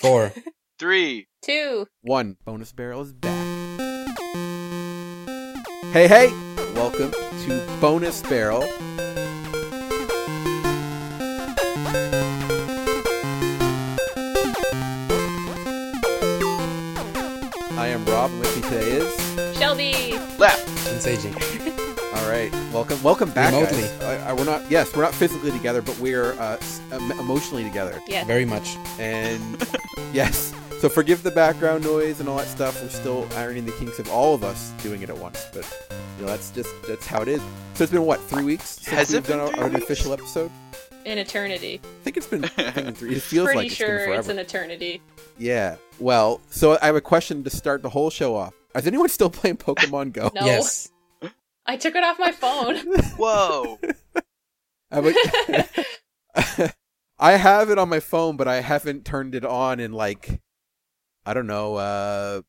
Four. Three. Two. One. Bonus Barrel is back. Hey, hey! Welcome to Bonus Barrel. I am Rob, and with me today is. Shelby. Left. And Seiji. All right, welcome, welcome back, Remotely. guys. I, I, we're not, yes, we're not physically together, but we're uh, emotionally together. Yes. Very much. And yes, so forgive the background noise and all that stuff. We're still ironing the kinks of all of us doing it at once, but you know that's just that's how it is. So it's been what three weeks since Has we've done been our, three our weeks? official episode. In eternity. I think it's been, I three. It feels Pretty like it's been forever. Pretty sure forever. it's an eternity. Yeah. Well, so I have a question to start the whole show off. Is anyone still playing Pokemon Go? No. Yes. I took it off my phone. Whoa. I would- I have it on my phone, but I haven't turned it on in like I don't know, uh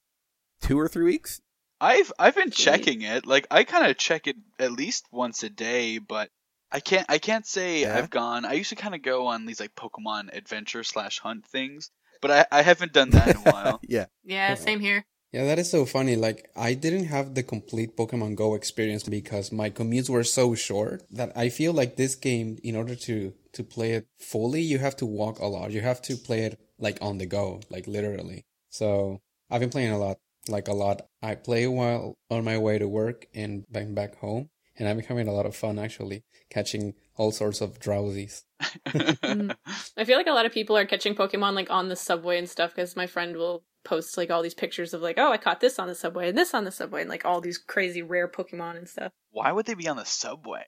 two or three weeks. I've I've been Sweet. checking it. Like I kind of check it at least once a day, but I can't I can't say Yeah? I've gone. I used to kind of go on these like Pokemon adventure slash hunt things, but I I haven't done that in a while. yeah. yeah, same here. Yeah, that is so funny. Like, I didn't have the complete Pokemon Go experience because my commutes were so short that I feel like this game, in order to, to play it fully, you have to walk a lot. You have to play it like on the go, like literally. So I've been playing a lot, like a lot. I play while on my way to work and back back home. And I'm having a lot of fun actually catching all sorts of Drowzees. Mm. I feel like a lot of people are catching Pokemon like on the subway and stuff because my friend will post like all these pictures of like, oh, I caught this on the subway and this on the subway and like all these crazy rare Pokemon and stuff. Why would they be on the subway?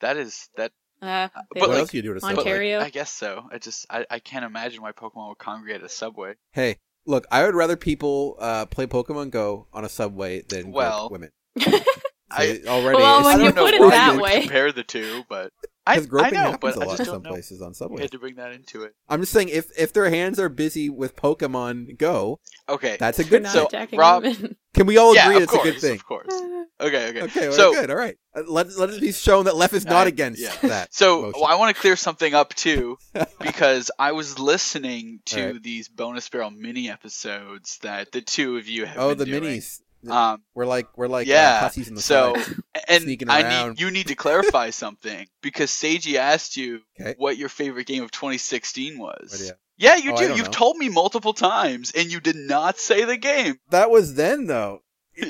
That is that. Uh, But, what like- else you do to but, subway? like, Ontario? I guess so. I just I, I can't imagine why Pokemon would congregate at a subway. Hey, look, I would rather people uh play Pokemon Go on a subway than Well, grope women. I- already Well, when I you don't know put it that you would way- compare the two, but I, because I groping know, happens but a I lot in some know. places on We subways. had to bring that into it. I'm just saying if if their hands are busy with Pokemon Go, Okay. that's a good not. So, Rob- Can we all yeah, agree of it's course, a good thing? Of course. Okay, okay. Okay, well, so good. All right. Uh, let let it be shown that Left is not I- against yeah. that. So well, I want to clear something up too, because I was listening to Alright. these bonus barrel mini episodes that the two of you have. oh, been the doing. minis. Um, We're like we're like uh, yeah. in the so, and I need you need to clarify something because Seiji asked you Okay. what your favorite game of 2016 was. What do you- Yeah, you Oh, do. You've know. told me multiple times, and you did not say the game. That was then though.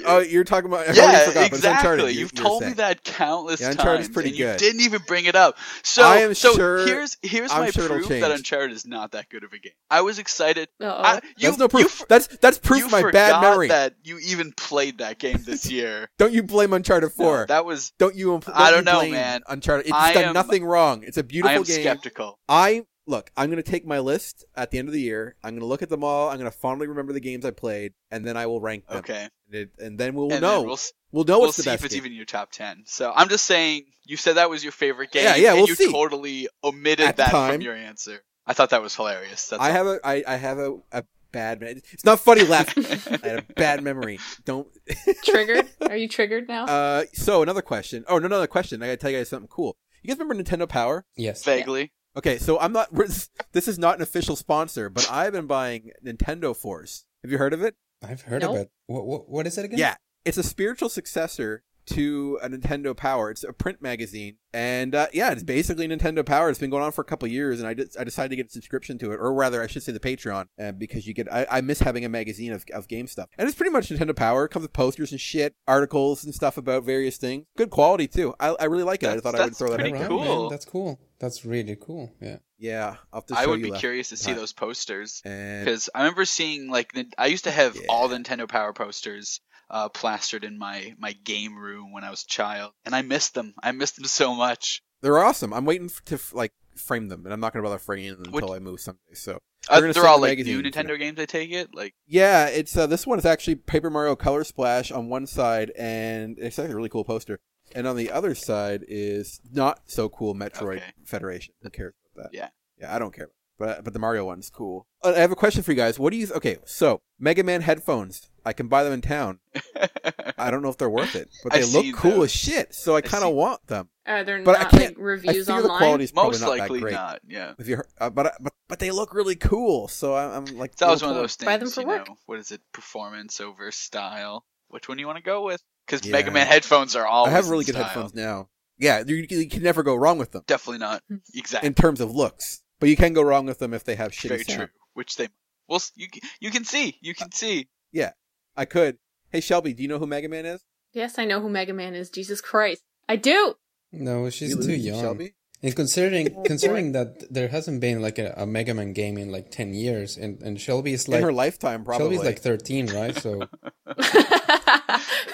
Oh, you're talking about. I yeah, forgot, but Uncharted, exactly. you- You've you're told me that countless Yeah, Uncharted's times, pretty and you good. didn't even bring it up. So, I am so sure- here's here's I'm my sure proof that Uncharted is not that good of a game. I was excited. Uh-oh. I, you, That's no proof. f- that's that's proof of my bad memory. that you even played that game this year. Don't you blame Uncharted No, that was. don't you? Impl- I don't know, blame man. Uncharted. It's I done am- nothing wrong. It's a beautiful game. I am game. skeptical. I look. I'm gonna take my list at the end of the year. I'm gonna look at them all. I'm gonna fondly remember the games I played, and then I will rank them. Okay, And, it, and then we'll and know. then we'll we'll know we'll what's the see if it's game. even your top ten. So I'm just saying, you said that was your favorite game, Yeah, yeah, and we'll you see. totally omitted At that time- from your answer. I thought that was hilarious. That's I all. have a. I, I have a, a bad. me- It's not funny. Left. I had a bad memory. Don't. triggered? Are you triggered now? Uh. So another question. Oh, no, another question. I gotta tell you guys something cool. You guys remember Nintendo Power? Yes. vaguely. Okay, so I'm not. This is not an official sponsor, but I've been buying Nintendo Force. Have you heard of it? I've heard Nope. of it. What, what, what is it again? Yeah, it's a spiritual successor to a Nintendo Power. It's a print magazine, and uh, yeah, it's basically Nintendo Power. It's been going on for a couple years, and I, did, I decided to get a subscription to it, or rather, I should say the Patreon, uh, because you get. I, I miss having a magazine of, of game stuff, and it's pretty much Nintendo Power. It comes with posters and shit, articles and stuff about various things. Good quality too. I, I really like it. I thought I would throw that pretty out Right, there. cool. man. That's cool. That's really cool. Yeah. Yeah, I'll have to I would be left. curious to see time. those posters And because I remember seeing like I used to have all Yeah. the Nintendo Power posters uh, plastered in my my game room when I was a child, and I missed them. I missed them so much. they're awesome. I'm waiting to like frame them, and I'm not gonna bother framing them Would- until I move someday. So Uh, They're they're gonna send all the like new magazines, you know. Nintendo games. I take it like yeah, it's uh, this one is actually Paper Mario Color Splash on one side, and it's actually a really cool poster. And on the other side is not so cool Metroid Okay. Federation. Who cares about that? Yeah. yeah, I don't care. But but the Mario one's cool. Uh, I have a question for you guys. What do you? Okay, so Mega Man headphones. I can buy them in town. I don't know if they're worth it, but they I've look cool those. as shit. So I I've kind of want them. Are there But I can't- like I reviews figure the online? quality's probably Most not that likely great. not. Yeah. If you, heard- uh, but but but they look really cool. So I, I'm like, It's always no one of those things. Buy them for you work. know, what is it? Performance over style. Which one do you want to go with? Because Yeah. Mega Man headphones are all. I have really good style. headphones now. Yeah, you, you can never go wrong with them Definitely not. Hmm. Exactly. in terms of looks, but you can go wrong with them if they have shitty Very sound. true. Which they. Well, you you can see. You can see. Yeah, I could. Hey Shelby, do you know who Mega Man is? Yes, I know who Mega Man is. Jesus Christ, I do. No, she's You too young. Shelby. And considering considering that there hasn't been like a, a Mega Man game in like ten years, and and Shelby is like in like her lifetime, probably. Shelby's like thirteen, right? So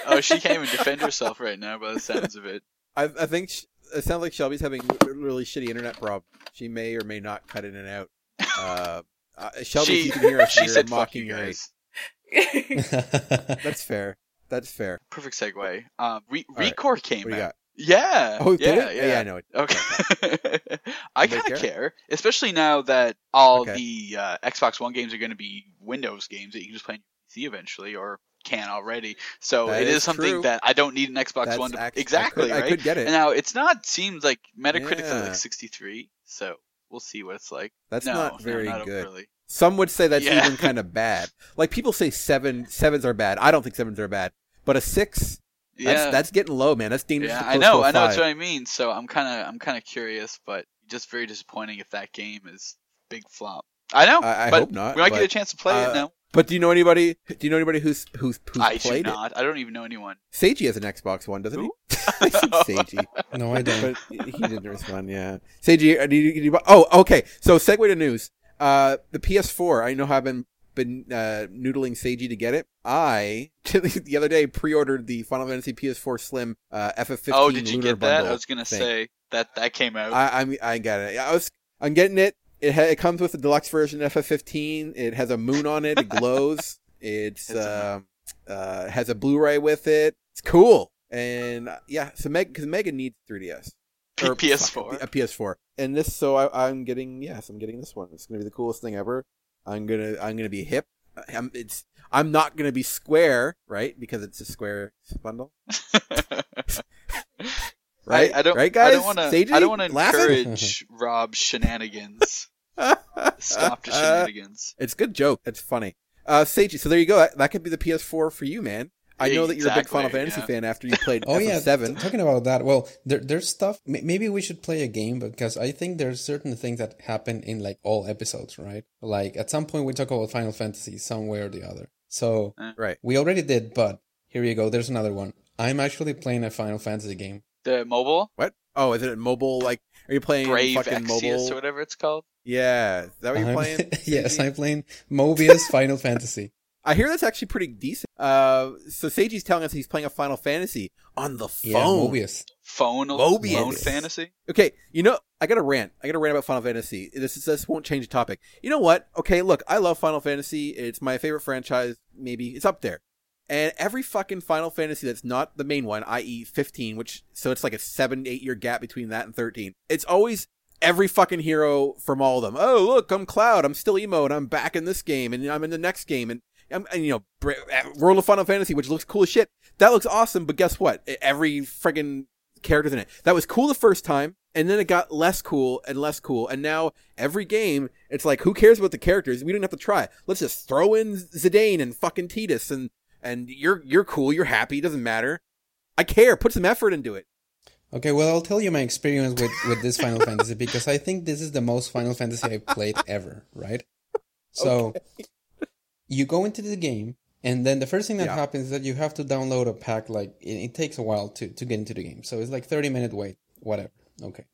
Oh, she can't even defend herself right now by the sounds of it. I, I think sh- it sounds like Shelby's having really shitty internet problems. She may or may not cut in and out. Uh, uh, Shelby, she you can hear us, she you're said, "Fuck mocking you guys." That's fair. That's fair. Perfect segue. Um, Re- All right. Recore came What do you out. Yeah. Oh, did yeah, it? Yeah, yeah, I know it. Okay. I kind of care? care, especially now that all Okay. the uh, Xbox One games are going to be Windows games that you can just play on PC eventually, or can already. So That it is is something true. that I don't need an Xbox That's One to act- I exactly could- right. I could get it. And now it's not seems like Metacritic's Yeah. like 63, so we'll see what it's like. That's no, not no, very not good. Really. Some would say that's Yeah. even kind of bad. Like people say seven sevens are bad. I don't think sevens are bad, but a six Yeah. that's that's getting low, man. That's dangerous. yeah, I know, I know. That's what I mean. So I'm kind of, I'm kind of curious, but just very disappointing if that game is big flop. I know, I- I but hope not, we might get a chance to play uh, it now. But do you know anybody? Do you know anybody who's who's who's I do played it? not. I don't even know anyone. Seiji has an Xbox One, doesn't Who? he? I said Seiji, no, I don't. but he didn't respond. Yeah, Seiji. uh, Did you, did you, oh, okay. So segue to news. Uh, the PS4. I know how I've been been uh, noodling Seiji to get it. I the other day pre-ordered the Final Fantasy PS4 Slim uh, FF15 Oh, did you get that? I was gonna thing. say that that came out. I I'm, I got it. I was I'm getting it. It ha- it comes with the deluxe version FF15. It has a moon on it. It glows. it's um uh has a Blu-ray with it. It's cool. And uh, yeah, so Meg because Megan needs 3DS P- or PS4. fuck, a PS4. And this, so I, I'm getting yes, I'm getting this one. It's gonna be the coolest thing ever. I'm gonna I'm gonna be hip. I'm it's I'm not gonna be square, right? Because it's a square bundle, right? I, I don't. right, guys. I don't want to. I don't want to encourage Rob's shenanigans. Stop the shenanigans. It's a good joke. It's funny. Uh, Seiji, so there you go. That, that could be the PS4 for you, man. I know that you're a big Exactly, Final Fantasy yeah. fan after you played Oh yeah, FF7. talking about that. Well, there, there's stuff. Maybe we should play a game because I think there's certain things that happen in like all episodes, right? Like at some point we talk about Final Fantasy some way or the other. So uh. right. we already did, but here you go. There's another one. I'm actually playing a Final Fantasy game. The mobile What? Oh, is it mobile? Like, are you playing Brave fucking Exvius mobile? or whatever it's called. Yeah, is that what you're I'm- playing? yes, I'm playing Mobius Final Fantasy. I hear that's actually pretty decent. Uh, so Seiji's telling us he's playing a Final Fantasy on the phone. Yeah, Mobius. Phone Mobius. phone fantasy. Okay, you know, I got to rant. I got to rant about Final Fantasy. This is, this won't change the topic. You know what? Okay, look, I love Final Fantasy. It's my favorite franchise. Maybe it's up there. And every fucking Final Fantasy that's not the main one, i.e., 15, which so it's like a seven, eight year gap between that and 13. It's always every fucking hero from all of them. Oh, look, I'm Cloud. I'm still emo, and I'm back in this game, and I'm in the next game, and I'm, and, you know, Bra- uh, World of Final Fantasy, which looks cool as shit. That looks awesome, but guess what? Every friggin' characters in it. That was cool the first time, and then it got less cool and less cool, and now every game, it's like, who cares about the characters? We don't have to try. Let's just throw in Zidane and fucking Tidus, and and you're you're cool, you're happy, doesn't matter. I care. Put some effort into it. Okay, well, I'll tell you my experience with, with this Final Fantasy because I think this is the most Final Fantasy I've played ever, right? So, you go into the game, and then the first thing that Yeah. happens is that you have to download a pack. Like, it, it takes a while to, to get into the game. So, it's like 30 minute wait, whatever. Okay.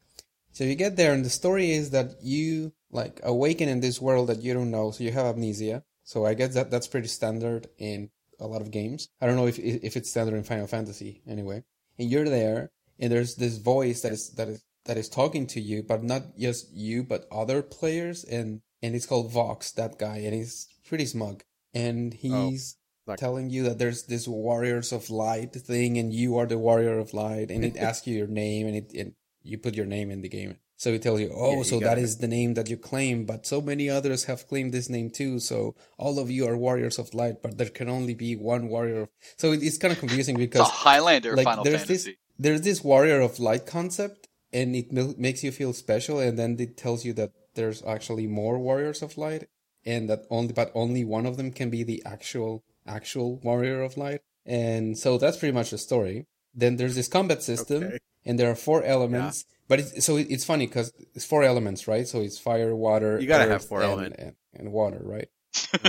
So, you get there, and the story is that you, like, awaken in this world that you don't know, so you have amnesia. So, I guess that that's pretty standard in a lot of games. I don't know if, if it's standard in Final Fantasy anyway. And you're there, and there's this voice that is that is that is talking to you, but not just you, but other players, and and it's called Vox, that guy, and he's pretty smug, and oh, he's like- telling you that there's this Warriors of Light thing, and you are the Warrior of Light, and it asks you your name, and it and you put your name in the game. So it tells you, oh, Yeah, you so that gotta- the name that you claim, but so many others have claimed this name too. So all of you are warriors of light, but there can only be one warrior. Of... So it- it's kind of confusing because Highlander like, Final there's Fantasy. this there's this warrior of light concept, and it makes you feel special, and then it tells you that there's actually more warriors of light, and that only but only one of them can be the actual actual warrior of light, and so that's pretty much the story. Then there's this combat system, Okay. and there are four elements. But it's, so it's funny because it's four elements, right? So it's fire, water, You gotta have earth, four and, element. and, and water, right?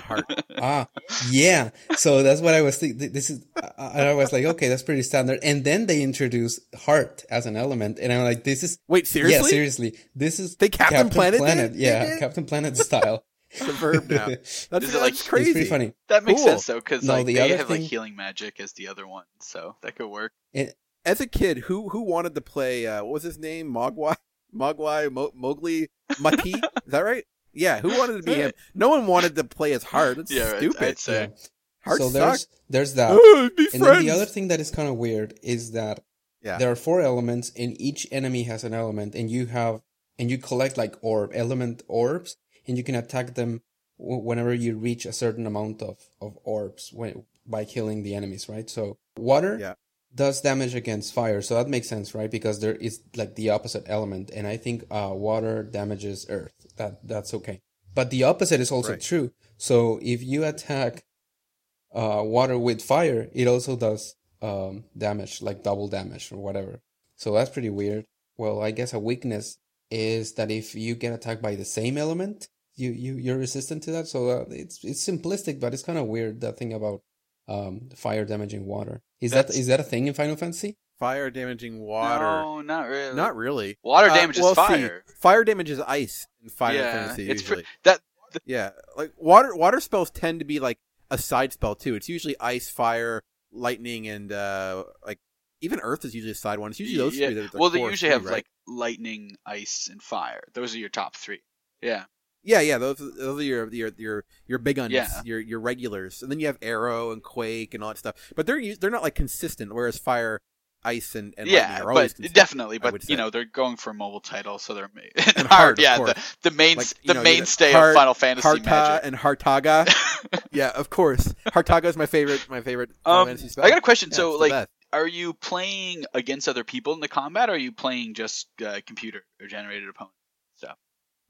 Heart. ah, yeah. So that's what I was thinking. This is, I I was like, okay, that's pretty standard. And then they introduce heart as an element, and I'm like, this is Wait, seriously? yeah, seriously, this is They Captain Planet did? They yeah. Captain Planet style. It's a verb now. That's, that's like- It's crazy. pretty funny. That makes Cool. sense though, because No, like the they other have like healing magic as the other one, so that could work. As a kid, who who wanted to play? Uh, what was his name? Mogwai, Mogwai, Mo- Mowgli, Ma-Ti. Is that right? Yeah, who wanted to be him? No one wanted to play as Heart. It's Yeah, I'd- stupid. I'd say. Yeah. Heart so sucks. there's there's that. Oh, be And then the other thing that is kind of weird is that Yeah. there are four elements, and each enemy has an element, and you have and you collect like orb element orbs, and you can attack them whenever you reach a certain amount of of orbs when, by killing the enemies, right? So water Yeah. does damage against fire, so that makes sense, right? Because there is like the opposite element, and I think uh, water damages earth. That that's okay, but the opposite is also Right. true. So if you attack uh, water with fire, it also does um, damage, like double damage or whatever. So that's pretty weird. Well, I guess a weakness is that if you get attacked by the same element, you you you're resistant to that. So uh, it's it's simplistic, but it's kind of weird that thing about um, fire damaging water. Is that That's- that a thing in Final Fantasy? Fire damaging water. No, not really. Not really. Water Uh, damages well, see, fire. fire damages ice in Fire yeah, Fantasy it's usually. pre- that. Yeah, like water water spells tend to be like a side spell too. It's usually ice, fire, lightning, and uh like even earth is usually a side one. It's usually those yeah, three. That are the well, they usually three, have right? like lightning, ice, and fire. Those are your top three. Yeah. Yeah, yeah. Those those are your your your your big uns, Yeah. your your regulars, and then you have Aero and quake and all that stuff. But they're they're not like consistent. Whereas fire, ice, and, and yeah, are always but definitely. But you know, they're going for a mobile title, so they're And hard, hard. Yeah, the the main Like, the know, mainstay of Final Fantasy Harta magic. and Hartaga. yeah, of course. Hartaga is my favorite. My favorite. Final Um, Fantasy spell. I got a question. Yeah, so, like, are you playing against other people in the combat, or are you playing just uh, computer or generated opponents?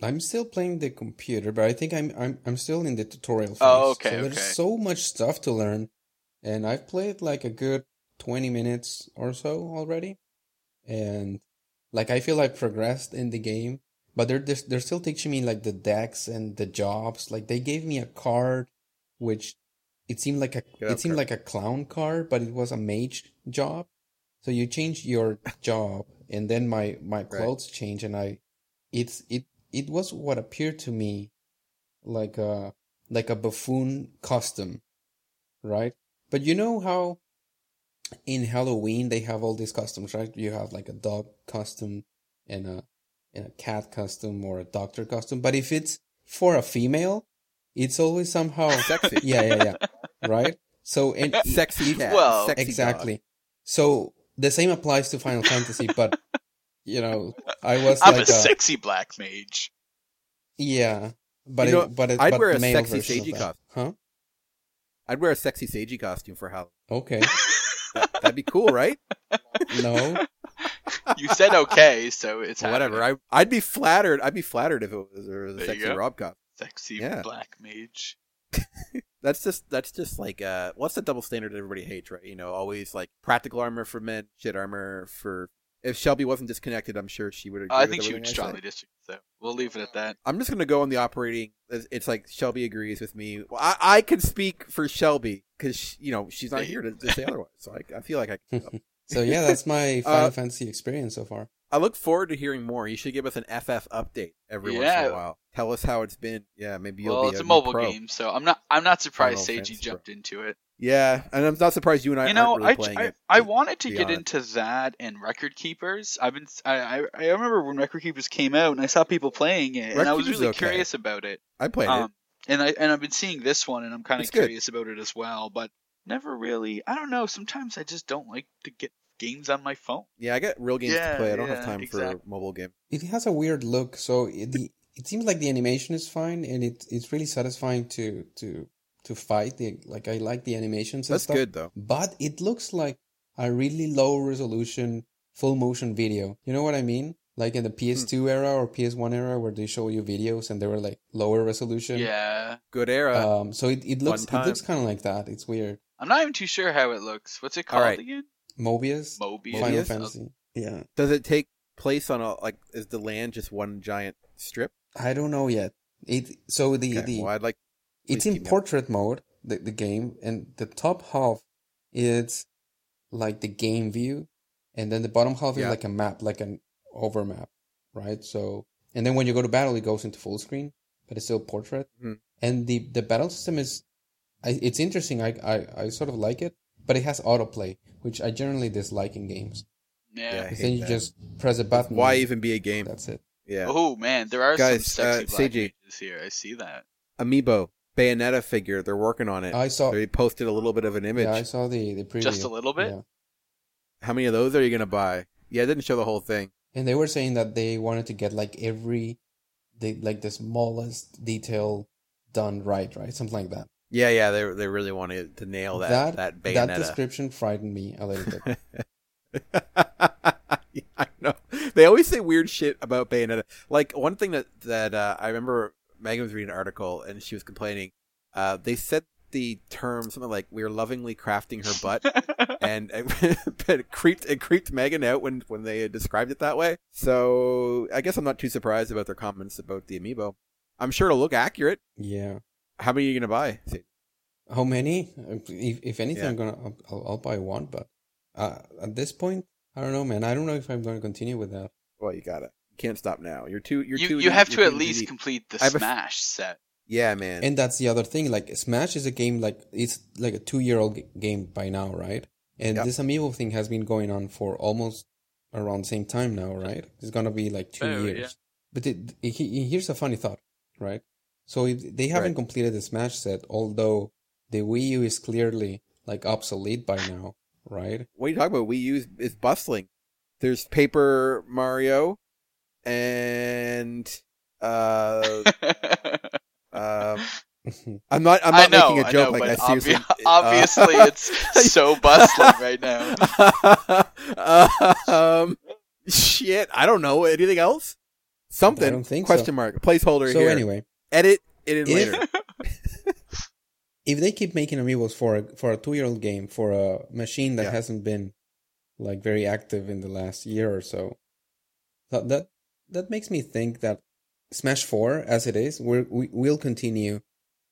I'm still playing the computer, but I think I'm I'm I'm still in the tutorial oh, phase. Oh, okay, So there's okay. so much stuff to learn, and I've played like a good twenty minutes or so already, and like I feel I've progressed in the game, but they're they're, still teaching me like the decks and the jobs. Like they gave me a card, which it seemed like a it seemed like a clown card, but it was a mage job. So you change your job, and then my my clothes change, and I it's it it was what appeared to me like a like a buffoon costume, right? But you know how in Halloween they have all these costumes, right? You have like a dog costume and a and a cat costume or a doctor costume. But if it's for a female, it's always somehow Sexy. yeah, yeah, yeah, right? So and Sexy cat. Well, sexy exactly. So the same applies to Final Fantasy, but you know, I was I'm like a sexy black mage. yeah, but You know, it, but it, I'd but wear a sexy version of costume. huh? I'd wear a sexy Seiji costume for Halloween. Okay, That'd be cool, right? no, You said okay, so it's Whatever. happening. I I'd be flattered. I'd be flattered if it was, there was a There sexy go. Rob costume. Sexy Yeah. black mage. That's just that's just like uh what's the double standard that everybody hates, right? You know, always like practical armor for men, shit armor for if Shelby wasn't disconnected, I'm sure she would agree. I think she would everything strongly said. disagree. So we'll leave it at that. I'm just gonna go on the operating. It's it's like Shelby agrees with me. Well, I I could speak for Shelby because you know she's not here to, to say otherwise. So I, I feel like I. Can, so yeah, that's my Final Uh, Fantasy experience so far. I look forward to hearing more. You should give us an FF update every once in a while. Tell us how it's been. Yeah, maybe you'll Well, be it's a new mobile pro. game, so I'm not. I'm not surprised Final Seiji Fantasy jumped into it. Yeah, and I'm not surprised you and I you know, aren't really I, playing I, it. I wanted to get honest. into that and Record Keepers. I've been. I, I I remember when Record Keepers came out, and I saw people playing it, and I was really okay. curious about it. I played it. Um, and I and I've been seeing this one, and I'm kind of It's good. curious about it as well, but never really. I don't know. Sometimes I just don't like to get games on my phone. Yeah, I get real games Yeah, to play. I don't yeah, have time exactly. for mobile game. It has a weird look, so it, the it seems like the animation is fine, and it it's really satisfying to to to fight. The like I like the animations. And That's stuff, good though. but it looks like a really low resolution full motion video. You know what I mean? Like in the PS2 era or PS1 era, where they show you videos and they were like lower resolution. Yeah. Good era. Um. So it, it looks it looks kind of like that. It's weird. I'm not even too sure how it looks. What's it called right. again? Mobius, Mobius. Final Mobius? Fantasy. Yeah. Does it take place on a like? Is the land just one giant strip? I don't know yet. It so the Okay, the well, I'd like. It's in keep me up. portrait mode the, the game and the top half is like the game view and then the bottom half is like a map like an over map right so and then when you go to battle it goes into full screen but it's still portrait Mhm. and the the battle system is it's interesting I, I i sort of like it but it has autoplay which i generally dislike in games Yeah. Yeah. I then you that. just press a button Why even be a game? that's it Yeah. Oh man, there are Guys, some sexy uh, black Seiji. images here. I see that. Amiibo Bayonetta figure. They're working on it. i saw They posted a little bit of an image. yeah i saw the the preview Just a little bit? yeah. How many of those are you gonna buy? Yeah, it didn't show the whole thing. And they were saying that they wanted to get like every, the like the smallest detail done right, right? Something like that. Yeah, yeah, they they really wanted to nail that that, Bayonetta. that description frightened me a little bit. Yeah, I know. They always say weird shit about Bayonetta. Like one thing that that uh, I remember Megan was reading an article and she was complaining. Uh, they said the term something like "we are lovingly crafting her butt," and it creeped it creeped Megan out when when they described it that way. So I guess I'm not too surprised about their comments about the amiibo. I'm sure it'll look accurate. yeah. How many are you gonna buy? How many? If, if anything, Yeah. I'm gonna I'll, I'll, I'll buy one, but uh, at this point, I don't know, man. I don't know if I'm going to continue with that. Well, you got it. You can't stop now. You're too. You're you too. you have to at least deep. complete the I have a f- Smash set. Yeah, man. And that's the other thing. Like Smash is a game like it's like a two year old g- game by now, right? And Yep. this amiibo thing has been going on for almost around the same time now, right? It's gonna be like two Oh, years. yeah. But it, it- he- here's a funny thought, right? So if they haven't Right. completed the Smash set, although the Wii U is clearly like obsolete by now, right? what are you talking about? We use is bustling. There's Paper Mario, and uh, uh, I'm not. I'm not know, making a joke. know, like I but seriously. obvi- obviously it's so bustling right now. um, shit. I don't know. Anything else? Something. I don't think so. Question mark. Placeholder so here. anyway, edit it in If- later. if they keep making amiibos for a, for a two year old game for a machine that Yeah. hasn't been like very active in the last year or so, that that that makes me think that Smash Four, as it is, we're, we will continue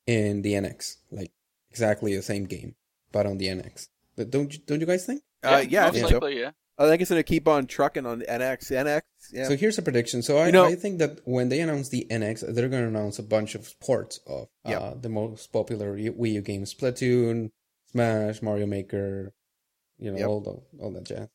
in the NX, like exactly the same game, but on the NX. But don't you, don't you guys think? Uh, yeah, I most think so. likely, yeah. I think it's gonna keep on trucking on the NX. NX. Yeah. So here's a prediction. So I, You know- I think that when they announce the NX, they're going to announce a bunch of ports of uh, the most popular Wii U games: Splatoon, Smash, Mario Maker, you know, Yep. all the all that jazz.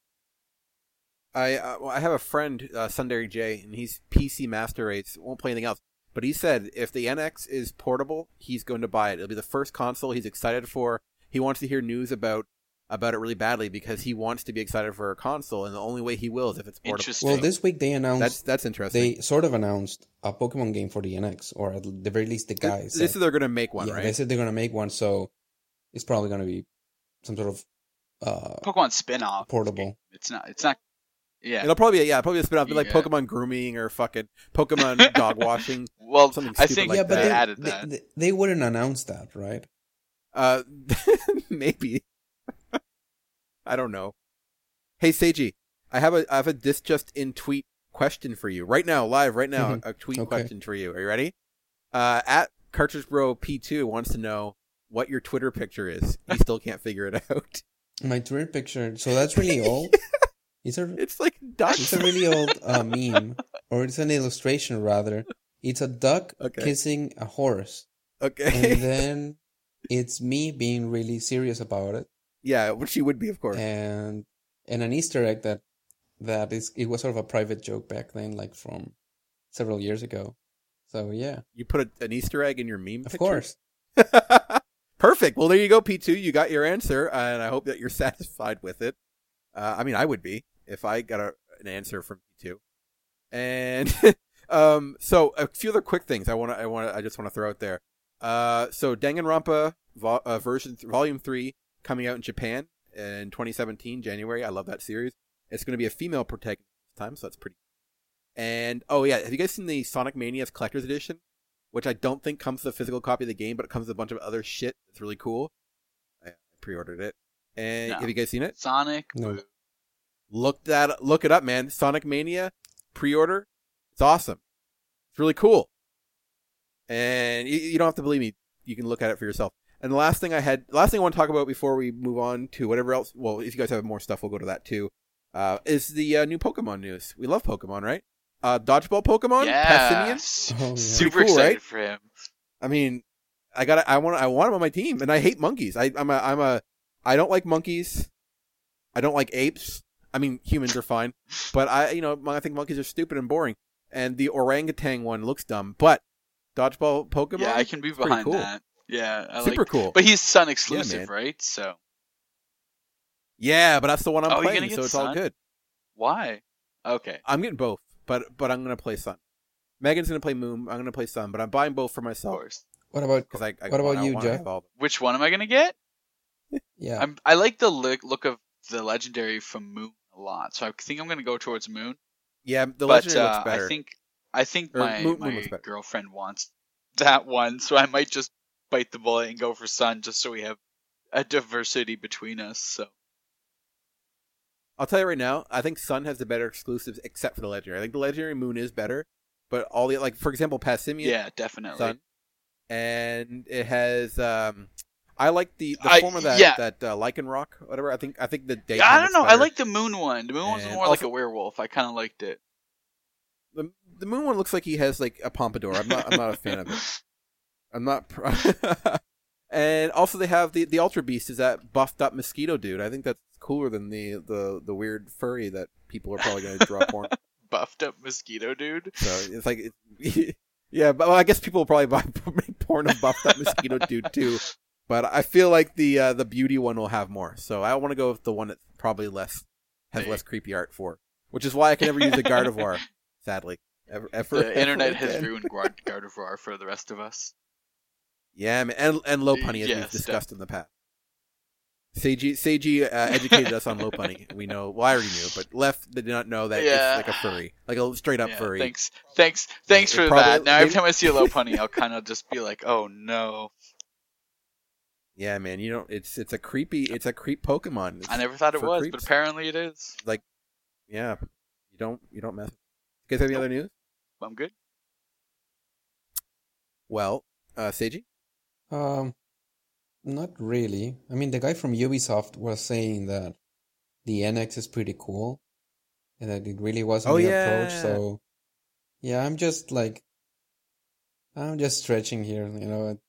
I uh, well, I have a friend, uh, Sundari J, and he's PC Master Race. Won't play anything else. But he said if the NX is portable, he's going to buy it. It'll be the first console he's excited for. He wants to hear news about about it really badly because he wants to be excited for a console, and the only way he will is if it's portable. Well, this week they announced That's that's interesting. they sort of announced a Pokemon game for the NX, or at the very least the Th- guys. this said- is they're going to make one, yeah, right? they said they're going to make one, so it's probably going to be some sort of uh, Pokemon spin-off. portable. It's not. It's not. Yeah. It'll probably be yeah, probably a spin off like Yeah. Pokemon grooming or fucking Pokemon dog washing. Well, something I stupid think like yeah, but they they, added that. they, they wouldn't announce that, right? Uh, maybe. I don't know. Hey Seiji, I have a I have a this just in tweet question for you right now, live right now. Mhm. A tweet Okay. question for you. Are you ready? Uh, at Cartridge Bro P2 wants to know what your Twitter picture is. He still can't figure it out. My Twitter picture. So that's really old. It's a It's like ducks. it's a really old uh, meme, or it's an illustration rather. It's a duck Okay. kissing a horse, okay. and then it's me being really serious about it, yeah, which she would be, of course. and and an Easter egg that that is it was sort of a private joke back then, like from several years ago. So yeah, You put a, an Easter egg in your meme. of picture? course. Perfect. Well, there you go, P2. You got your answer, and I hope that you're satisfied with it. Uh, I mean, I would be if I got a, an answer from you two. And um, so a few other quick things I want to I want I just want to throw out there. Uh, so Danganronpa vo- uh, version th- volume three coming out in Japan in 2017 January. I love that series. It's going to be a female protagonist this time, so that's pretty. And oh yeah, have you guys seen the Sonic Mania's collector's edition? Which I don't think comes with a physical copy of the game, but it comes with a bunch of other shit. It's really cool. I pre-ordered it. And No. have you guys seen it? Sonic. No. Boo. Look that look it up, man. Sonic Mania pre-order. It's awesome. It's really cool. And you, you don't have to believe me. You can look at it for yourself. And the last thing I had, last thing I want to talk about before we move on to whatever else. Well, if you guys have more stuff, we'll go to that too. Uh, is the uh, new Pokemon news? We love Pokemon, right? Uh, dodgeball Pokemon, Passimian. Yes. Oh, yeah. Super cool, excited right? for him. I mean, I got I want I want him on my team, and I hate monkeys. I, I'm a I'm a I don't like monkeys. I don't like apes. I mean, humans are fine, but I you know I think monkeys are stupid and boring. And the orangutan one looks dumb, but dodgeball Pokemon, Yeah, I can be behind cool. that. Yeah, I super like. cool. But he's Sun exclusive, man. right? So yeah, but that's the one I'm Oh, playing, so it's all good. why? Okay. I'm getting both, but but I'm gonna play Sun. Megan's gonna play Moon. I'm gonna play Sun, but I'm buying both for Of myself course. What about I, I What about I you, wanna Jeff? Which one am I gonna get? yeah? I'm. I like the look look of the legendary from Moon a lot, so I think I'm gonna go towards Moon. Yeah, the but legendary uh, looks better. I think I think Or my Moon- my girlfriend wants that one, so I might just bite the bullet and go for Sun, just so we have a diversity between us. So I'll tell you right now, I think Sun has the better exclusives except for the Legendary. I think the Legendary Moon is better, but all the like for example, Passimian yeah, definitely. Sun, and it has um, I like the the I- form of that yeah. that uh, Lycanroc, whatever. I think I think the day. I don't know. I like the Moon one. The Moon one's And more like a werewolf. I kind of liked it. the the Moon one. Looks like he has like a pompadour. I'm not I'm not a fan of it. I'm not. Pr- and also they have the the Ultra Beast is that buffed up mosquito dude. I think that's cooler than the the the weird furry that people are probably going to draw porn. Buffed up mosquito dude. So it's like, it, yeah, but well, I guess people will probably buy make porn of buffed up mosquito dude too. But I feel like the uh, the beauty one will have more. So I want to go with the one that probably less has less creepy art for, which is why I can never use the Gardevoir. Sadly, ever, ever The internet ever has ruined Guard Gardevoir for the rest of us. Yeah, man, and and Lopunny as we've Yes, discussed in the past. Seiji Seiji uh, educated us on Lopunny. We know. Well, I already knew, but Left did not know that Yeah. it's like a furry, like a straight up Yeah, furry. Thanks, thanks, thanks It for probably- that. Now every time I see a Lopunny, I'll kind of just be like, "Oh no!" Yeah, man, you know, it's it's a creepy, it's a creep Pokemon. It's- I never thought it was, creeps. but apparently it is. Like, yeah, you don't you don't mess. You guys have any Nope. other news? I'm good. Well, uh, Seiji. Um, not really. I mean, the guy from Ubisoft was saying that the NX is pretty cool, and that it really was a Oh, new yeah. approach. So, yeah, I'm just like, I'm just stretching here, you know,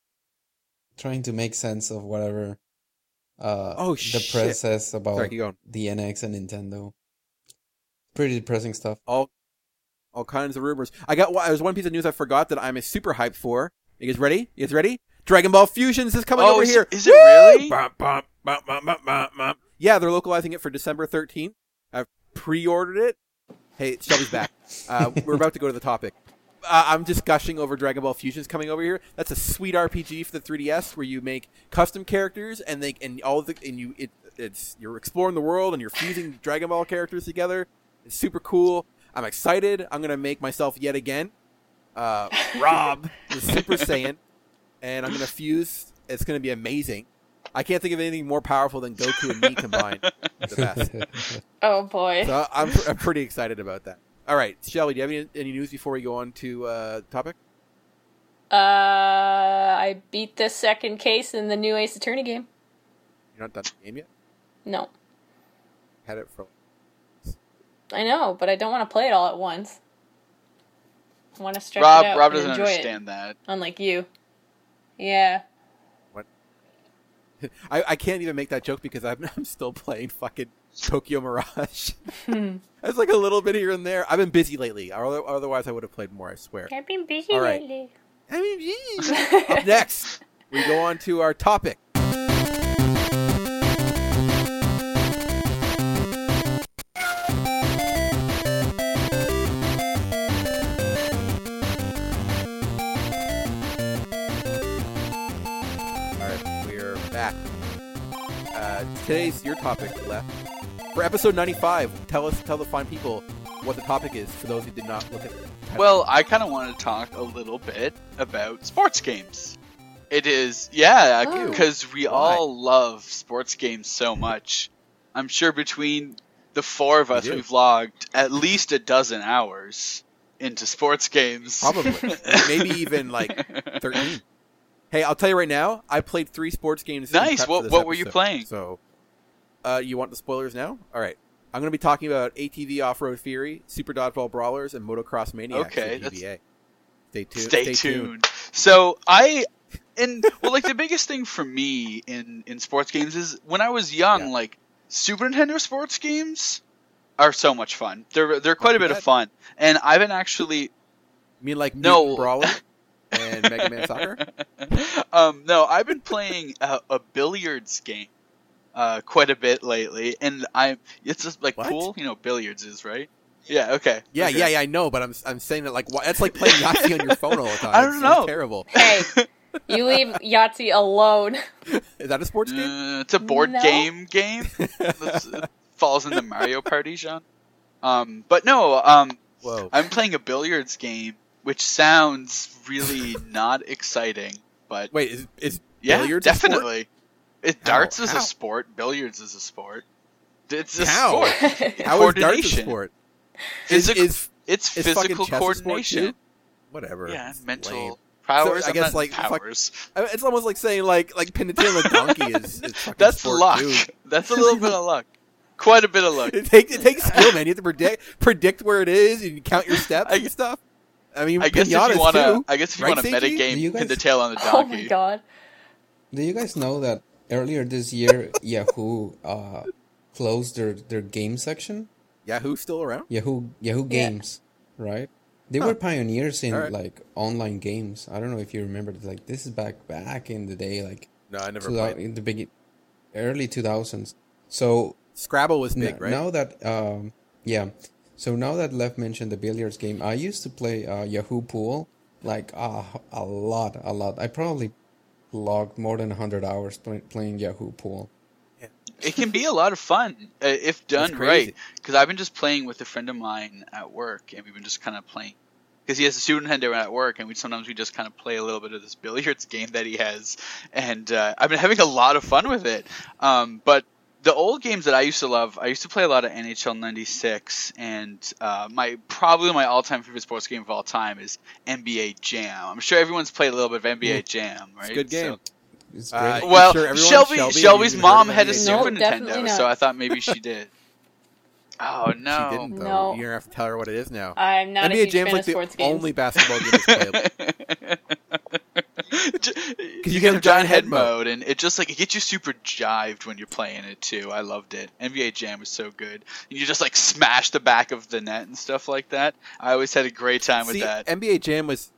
trying to make sense of whatever. Uh, Oh, the shit. press says about Sorry, the NX and Nintendo. Pretty depressing stuff. All all kinds of rumors. I got. well, There's one piece of news I forgot that I'm super hyped for. You guys ready? You guys ready? Dragon Ball Fusions is coming Oh, over is- here. is it Woo! really? Bum, bum, bum. Yeah, they're localizing it for December 13th. I've pre-ordered it. Hey, Shelby's back. Uh, we're about to go to the topic. Uh, I'm just gushing over Dragon Ball Fusions coming over here. That's a sweet RPG for the 3DS where you make custom characters and they and all the and you it, it's you're exploring the world and you're fusing Dragon Ball characters together. It's super cool. I'm excited. I'm gonna make myself yet again, uh, Rob, the Super Saiyan, and I'm gonna fuse. It's gonna be amazing. I can't think of anything more powerful than Goku and me combined. The best. Oh boy. So I'm, I'm pretty excited about that. All right, Shelby, do you have any, any news before we go on to uh, topic? Uh, I beat the second case in the new Ace Attorney game. You're not done the game yet. No, Had it for. I know, but I don't want to play it all at once. I want to stretch Rob, it out Rob and doesn't enjoy understand that. unlike you. Yeah. What? I, I can't even make that joke because I'm, I'm still playing fucking Tokyo Mirage. Hmm. That's like a little bit here and there. I've been busy lately. Otherwise, I would have played more. I swear. I've been busy All right. lately. I mean, busy. up next, we go on to our topic. All right, we're back. Uh, today's your topic left for episode 95, tell us, tell the fine people what the topic is for those who did not look at it. Well, I kind of want to talk a little bit about sports games. It is, yeah, Oh. because we Why? all love sports games so much. I'm sure between the four of us, we've logged at least a dozen hours into sports games. Probably. Maybe even like 13. Hey, I'll tell you right now, I played three sports games. Nice. What- what were you playing? So, uh, you want the spoilers now? All right. I'm going to be talking about ATV Off Road Fury, Super Dodgeball Brawlers, and Motocross Maniacs. Okay, at that's-. Stay tuned. Stay, tuned. So I and well, like the biggest thing for me in in sports games is when I was young, Yeah. like Super Nintendo sports games are so much fun. They're they're quite a bit bad. of fun, and I've been actually You mean like No. Mutant Brawler and Mega Man Soccer? um, no, I've been playing a, a billiards game uh, quite a bit lately, and I it's just like What? pool. You know, billiards is right. Yeah. Okay. Yeah, okay. yeah, yeah, I know, but I'm I'm saying that like why, that's like playing Yahtzee on your phone all the time. I don't It's- know. It's terrible. Hey, you leave Yahtzee alone. Is that a sports game? Uh, it's a board No. game game. It falls in the Mario Party genre. Um, but no, um, Whoa. I'm playing a billiards game, which sounds really not exciting. But Wait, is is yeah, billiards a sport? definitely. It darts is How? a sport. Billiards is a sport. It's a How? sport. How is darts a coordination. sport? Is, Physical, is it's is physical chess a sport coordination. Whatever. Yeah, mental lame. powers. So, I guess, like, powers. I mean, it's almost like saying like like pin the tail on a donkey is, is That's sport luck. too. That's a little bit of luck. Quite a bit of luck. It takes it takes skill, man. You have to predict predict where it is and you count your steps I- and stuff. I mean, I guess if you want to. I guess if you Right, want to Seiji? metagame, Do you pin the tail on the oh donkey. oh donkey. my god. Do you guys know that earlier this year Yahoo uh, closed their, their game section? Yahoo's still around. Yahoo Yahoo Yeah. Games, right? They Huh. were pioneers in Alright. like online games. I don't know if you remember. Like this is back back in the day, like No, I never two played. in the big early two thousands. So Scrabble was n- big, right? now that um yeah, so now that Lev mentioned the billiards game, I used to play uh, Yahoo Pool like uh, a lot, a lot. I probably logged more than hundred hours play- playing Yahoo Pool. It can be a lot of fun uh, if done right. Because I've been just playing with a friend of mine at work, and we've been just kind of playing. Because he has a Super Nintendo at work, and we sometimes we just kind of play a little bit of this billiards game that he has, and uh, I've been having a lot of fun with it. Um, but the old games that I used to love, I used to play a lot of NHL '96, and uh, my probably my all-time favorite sports game of all time is NBA Jam. I'm sure everyone's played a little bit of NBA Jam, right? It's a good game. So- It's Uh, great. You well, sure Shelby, Shelby, Shelby's mom had a NBA? Super No, Nintendo, not. so I thought maybe she did. Oh no! She didn't though. No. You're gonna have to tell her what it is now. I'm not a NBA huge Jam's fan like of the games. only basketball game that's playable. you you get a giant head mode, and it just like it gets you super jived when you're playing it too. I loved it. NBA Jam was so good. And you just like smash the back of the net and stuff like that. I always had a great time with that. NBA Jam was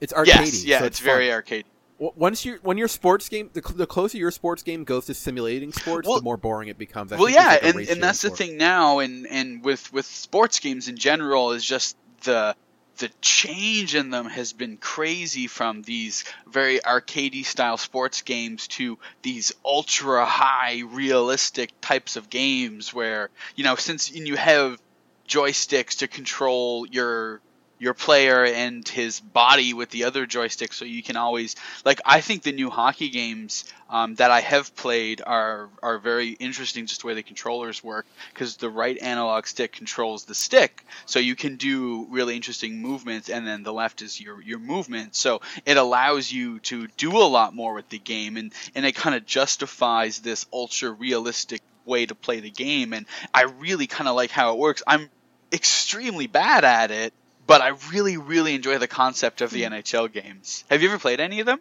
it's arcadey. yes, yeah, so it's, fun. very arcade. Once you when your sports game, the, the closer your sports game goes to simulating sports, Well- the more boring it becomes. I well yeah like, and, and that's the thing now and and with with sports games in general is just the the change in them has been crazy from these very arcadey style sports games to these ultra high realistic types of games where you know since you have joysticks to control your your player and his body with the other joystick so you can always like I think the new hockey games um, that I have played are are very interesting just the way the controllers work because the right analog stick controls the stick so you can do really interesting movements and then the left is your your movement so it allows you to do a lot more with the game and and it kind of justifies this ultra realistic way to play the game and I really kind of like how it works. I'm extremely bad at it but I really really enjoy the concept of the hmm. NHL games have you ever played any of them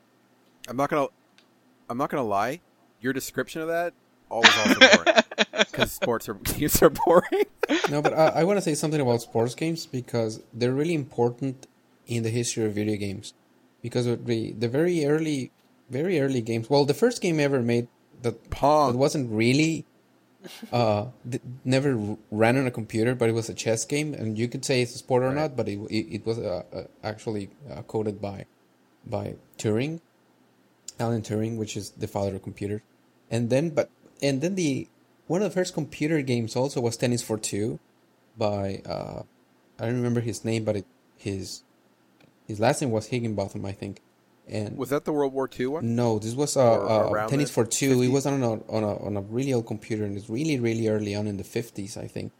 I'm not gonna, I'm not gonna lie. Your description of that always also boring because sports are games are boring. No, but I, I want to say something about sports games because they're really important in the history of video games. Because of the the very early, very early games. Well, the first game ever made that that wasn't really, uh, never ran on a computer, but it was a chess game, and you could say it's a sport or Right. not, but it it, it was uh, uh, actually uh, coded by by Turing. Alan Turing, which is the father of computers, and then but and then the one of the first computer games also was Tennis for Two, by uh, I don't remember his name, but it, his his last name was Higginbotham, I think. And Was that the World War II one? no, this was uh, Or uh, Tennis for Two. It was on a on a on a really old computer, and it's really really early on in the fifties, I think.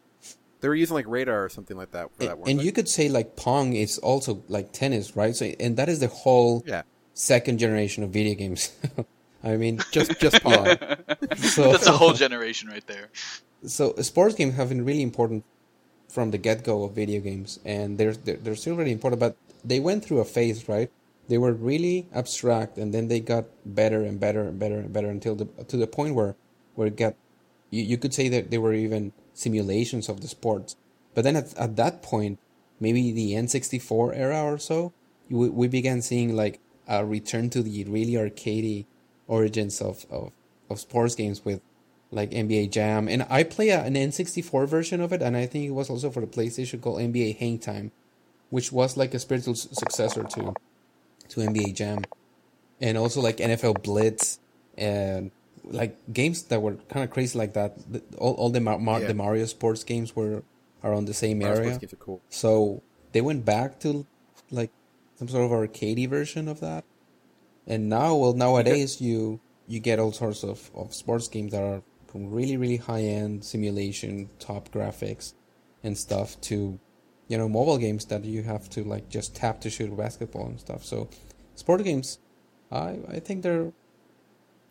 They were using like radar or something like that for that And, one. and you could say like Pong is also like tennis, right? So and that is the whole yeah, second generation of video games. I mean, just just Pong. So- That's a whole generation right there. so sports games have been really important from the get go of video games, and they're, they're they're still really important. But they went through a phase, right? They were really abstract, and then they got better and better and better and better until the to the point where where it got you, you could say that they were even simulations of the sports. But then at, at that point, maybe the N64 era or so, we, we began seeing like a return to the really arcadey origins of, of, of sports games with like NBA Jam. And I play a, an N64 version of it, and I think it was also for the PlayStation called NBA Hang Time, which was like a spiritual successor to to NBA Jam, and also like NFL Blitz and like games that were kind of crazy like that. All, all the Mar- Mar- Yeah. the Mario sports games were around the same Mario area. Sports games are cool. So they went back to like some sort of arcadey version of that. And now, well, nowadays you you get all sorts of, of sports games that are from really really high end simulation, top graphics, and stuff to you know mobile games that you have to like just tap to shoot basketball and stuff. So sport games, I I think they're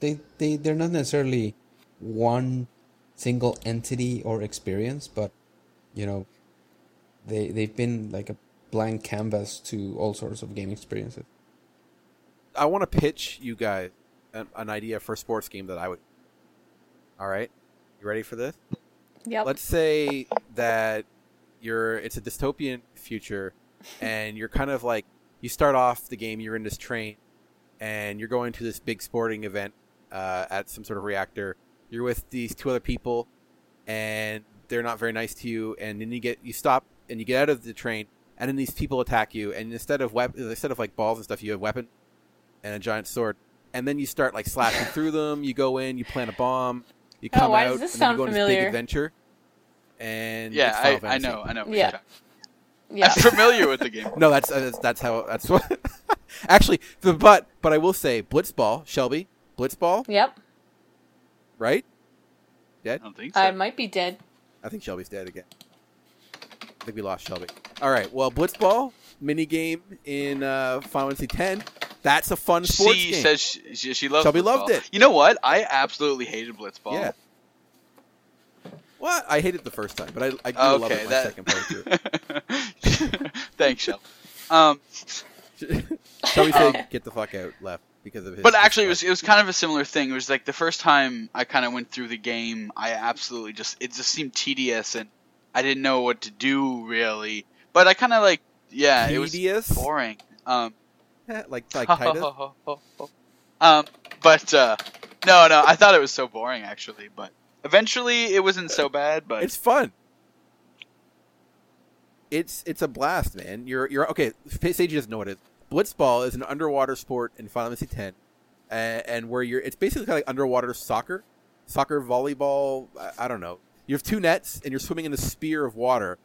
they they they're not necessarily one single entity or experience, but you know they they've been like a blank canvas to all sorts of game experiences. I want to pitch you guys an, an idea for a sports game that I would. All right, you ready for this? Yep. Let's say that you're it's a dystopian future, and you're kind of like you start off the game. You're in this train, and you're going to this big sporting event uh, at some sort of reactor. You're with these two other people, and they're not very nice to you. And then you get you stop and you get out of the train, and then these people attack you. And instead of wep- instead of like balls and stuff, you have weapon and a giant sword. And then you start like slashing through them. You go in, you plant a bomb, you Oh, come why out, does this and then you go on this big adventure. And Yeah, Final I, I know, I know. Yeah. yeah. I'm familiar with the game. No, that's uh, that's, that's how that's what. Actually, the but but I will say Blitzball, Shelby, Blitzball, yep. right? Dead. I don't think so. I might be dead. I think Shelby's dead again. I think we lost Shelby. All right. Well, Blitzball mini game in uh, Final Fantasy X. That's a fun sports she game. says she, she, she loves Shelby Blitzball. loved it. You know what? I absolutely hated Blitzball. yeah. What? I hated it the first time, but I I grew to love it my that. second playthrough. Thanks, Shelby. Um, Shelby said, "Get the fuck out." Left because of his. but actually, it was it was kind of a similar thing. It was like the first time I kind of went through the game, I absolutely just it just seemed tedious and I didn't know what to do really. But I kind of like yeah, it was Tedious? boring. Um, Eh, like like Tidus. um, but uh, no, no, I thought it was so boring actually. But eventually, it wasn't so bad. But It's fun. It's it's a blast, man. You're you're okay. Sage doesn't know what it is. Blitzball is an underwater sport in Final Fantasy X, and, and where you're it's basically kind of like underwater soccer, soccer volleyball. I, I don't know. You have two nets and you're swimming in a spear of water,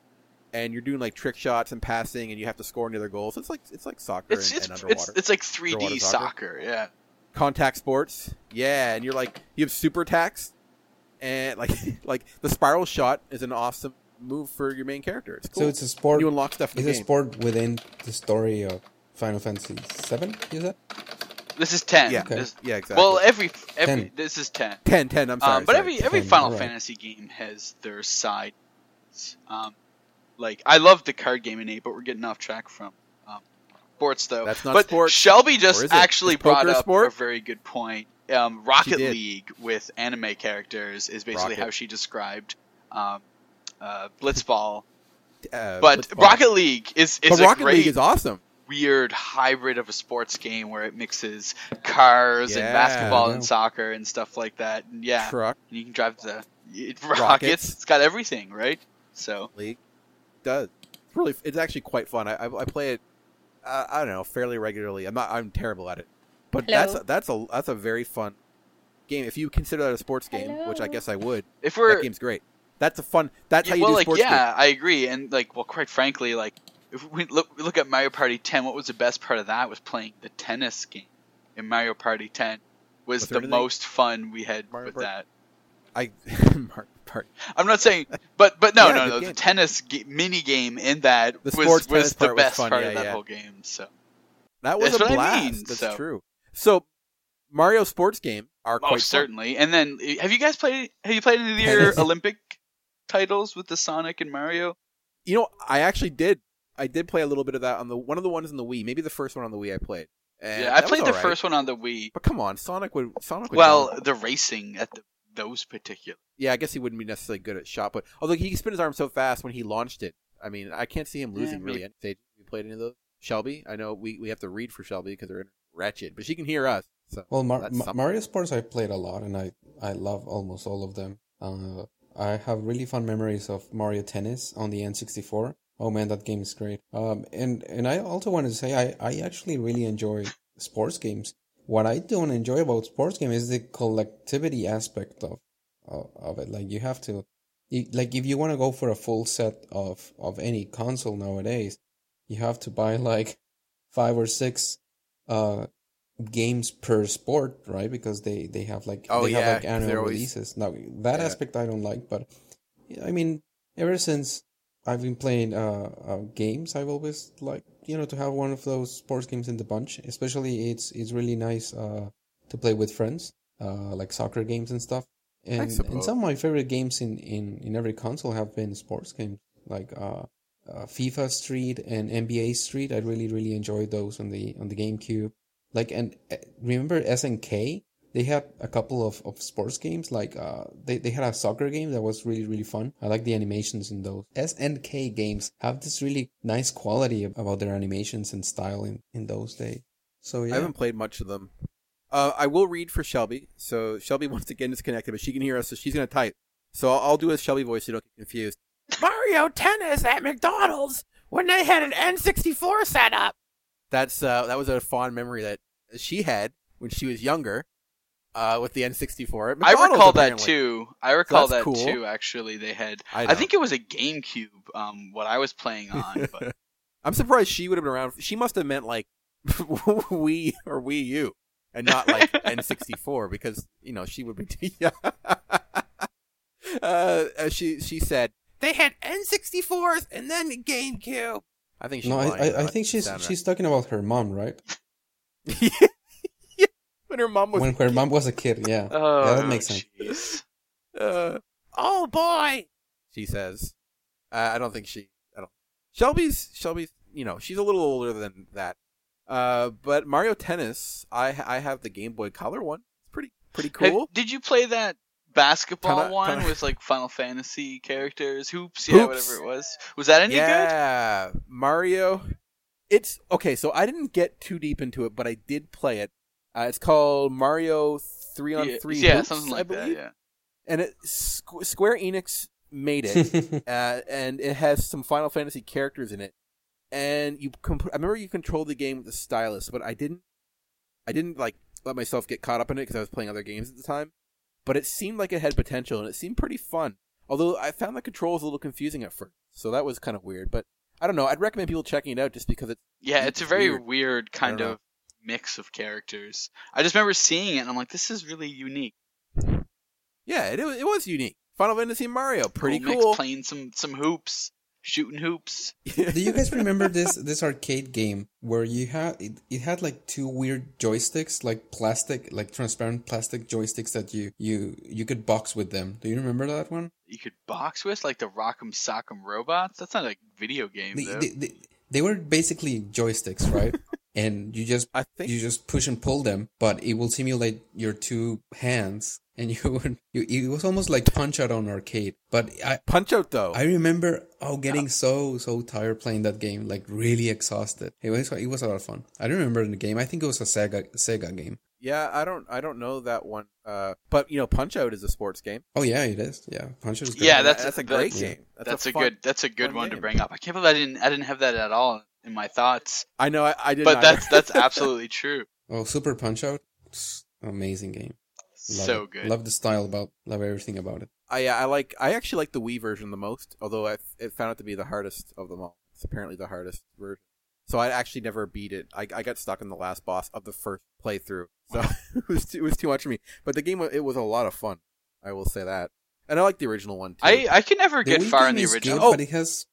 and you're doing like trick shots and passing, and you have to score any other goals. It's like it's like soccer it's and, it's and underwater it's like 3D soccer? soccer. Yeah. contact sports. Yeah, and you're like you have super attacks, and like like the spiral shot is an awesome move for your main character. It's cool. So it's a sport. you unlock stuff It's the a sport within the story of Final Fantasy Seven. Is that? This is ten. Yeah, Okay. This- yeah, exactly. Well, every every 10. this is ten. 10, 10, I'm sorry. um, but sorry. every every 10, Final alright. Fantasy game has their side. Um, like I love the card game in eight, but we're getting off track from um, sports though. That's not but sports. Shelby just actually brought up sport? a very good point. Um, Rocket. League with anime characters is basically Rocket. how she described um, uh, Blitzball. Uh, But Blitzball. Rocket League is is but a Rocket great League is awesome. weird hybrid of a sports game where it mixes cars and basketball and soccer and stuff like that. And yeah, Truck and you can drive the it, rockets. Rockets. It's got everything, right? So League does. It's really, it's actually quite fun. I, I, I play it. Uh, I don't know, fairly regularly. I'm not. I'm terrible at it, But Hello. that's a, that's a that's a very fun game if you consider that a sports game, which I guess I would. If we're that game's great. That's a fun. That's yeah, how you well, do like sports yeah, games. I agree, and like well, quite frankly, like if we look we look at Mario Party 10, what was the best part of that was playing the tennis game in Mario Party 10 was Was the anything- most fun we had Mario with Party- that. I Mark, Mark. I'm not saying, but but no, Yeah, no, no. game. The tennis ga- mini game in that The was sports tennis was the part was best fun, part yeah, of that yeah. whole game. So That was That's a what I blast. mean, That's so- true. So Mario sports game are quite most fun. certainly. And then eh, have you guys played? Have you played any of your Olympic titles with the Sonic and Mario? You know, I actually did. I did play a little bit of that on the one of the ones in the Wii. Maybe the first one on the Wii I played. And yeah, I played the alright. first one on the Wii. But come on, Sonic would Sonic would Well, the racing at the, those particular. yeah, I guess he wouldn't be necessarily good at shot, but although he can spin his arm so fast when he launched it, I mean, I can't see him Yeah, losing really any stage. Have you played any of those? Shelby, I know we, we have to read for Shelby because they're wretched, but she can hear us. So Well, Mar- Ma- Mario Sports I played a lot, and I I love almost all of them. Uh, I have really fun memories of Mario Tennis on the N64. Oh man, that game is great. Um, and and I also wanted to say I I actually really enjoy sports games. What I don't enjoy about sports game is the collectivity aspect of of, of it. Like you have to, like if you want to go for a full set of of any console nowadays, you have to buy like five or six uh games per sport, right? Because they they have like Oh, they yeah, have like annual always- releases. Now that Yeah. aspect I don't like, but I mean, ever since I've been playing uh, uh games, I've always liked you know to have one of those sports games in the bunch. Especially it's it's really nice uh to play with friends, uh like soccer games and stuff. And and some of my favorite games in in in every console have been sports games like uh. FIFA Street and NBA Street, I really really enjoyed those on the on the GameCube. Like and uh, remember SNK? They had a couple of, of sports games. Like uh, they they had a soccer game that was really really fun. I like the animations in those. SNK games have this really nice quality about their animations and style in in those days. So yeah. I haven't played much of them. Uh, I will read for Shelby. So Shelby wants to get disconnected, but she can hear us, so she's going to type. So I'll, I'll do a Shelby voice so you don't get confused. Mario Tennis at McDonald's when they had an N64 set up. That's uh, that was a fond memory that she had when she was younger, uh, with the N64. I McDonald's, recall that apparently. too. I recall that's that cool. too. Actually, they had. I I, think it was a GameCube. Um, what I was playing on, but I'm surprised she would have been around. She must have meant like Wii or Wii U, and not like N64 because you know she would be. Too uh, uh, she she said they had N64s and then GameCube. I think she's no, lying I, I, I think she's Sound she's talking about her mom, right? right. yeah, when her mom was When her mom was a kid, yeah, oh, yeah, that makes sense. Uh, oh boy, she says. Uh, I don't think she. I don't. Shelby's Shelby's. You know, she's a little older than that. Uh, but Mario Tennis, I I have the Game Boy Color one. It's pretty pretty Have- cool. did you play that basketball Kinda- one kinda- with like Final Fantasy characters, hoops, yeah, Hoops. whatever it was? Was that any good? yeah, Mario. It's okay. So I didn't get too deep into it, but I did play it. Uh, it's called Mario Three on yeah, Three. yeah, Hoops, something I like that. Yeah. And it, Squ- Square Enix made it. uh, and it has some Final Fantasy characters in it. And you, comp- I remember you controlled the game with the stylus, but I didn't. I didn't like let myself get caught up in it because I was playing other games at the time. But it seemed like it had potential, and it seemed pretty fun. Although I found the controls a little confusing at first, so that was kind of weird. But I don't know. I'd recommend people checking it out just because it's Yeah, It's it's a very weird. weird, kind know. of mix of characters. I just remember seeing it and I'm like, this is really unique. yeah, it, it was unique. Final Fantasy Mario, pretty mix, cool. playing some some hoops, shooting hoops. Do you guys remember this this arcade game where you had it, it had like two weird joysticks, like plastic, like transparent plastic joysticks that you you you could box with them. Do you remember that one? You could box with like the Rock'em Sock'em robots. That's not a video game They, though. they, they, they were basically joysticks, right? and you just I think you just push and pull them, but it will simulate your two hands, and you would you, it was almost like Punch Out on arcade. But I Punch Out though. I remember oh getting so so tired playing that game, like really exhausted. It was it was a lot of fun. I don't remember the game. I think it was a Sega Sega game. Yeah, I don't I don't know that one. Uh, but you know, Punch Out is a sports game. Oh yeah, it is. Yeah, Punch Out is great. Yeah, that's- that's a great that's- game. That's, a, fun- good. That's a good fun one to bring up. I can't believe I didn't. I didn't have that at all in my thoughts. I know I, I did. But that's that's absolutely true. Oh, Super Punch Out, amazing game. Love so it. good. Love the style about, love everything about it. I I like I actually like the Wii version the most, although I it found it to be the hardest of them all. It's apparently the hardest version. So I actually never beat it. I, I got stuck in the last boss of the first playthrough, so it was too, it was too much for me. But the game it was a lot of fun. I will say that, and I like the original one too. I I can never get Wii far in the original. good, Oh. but it has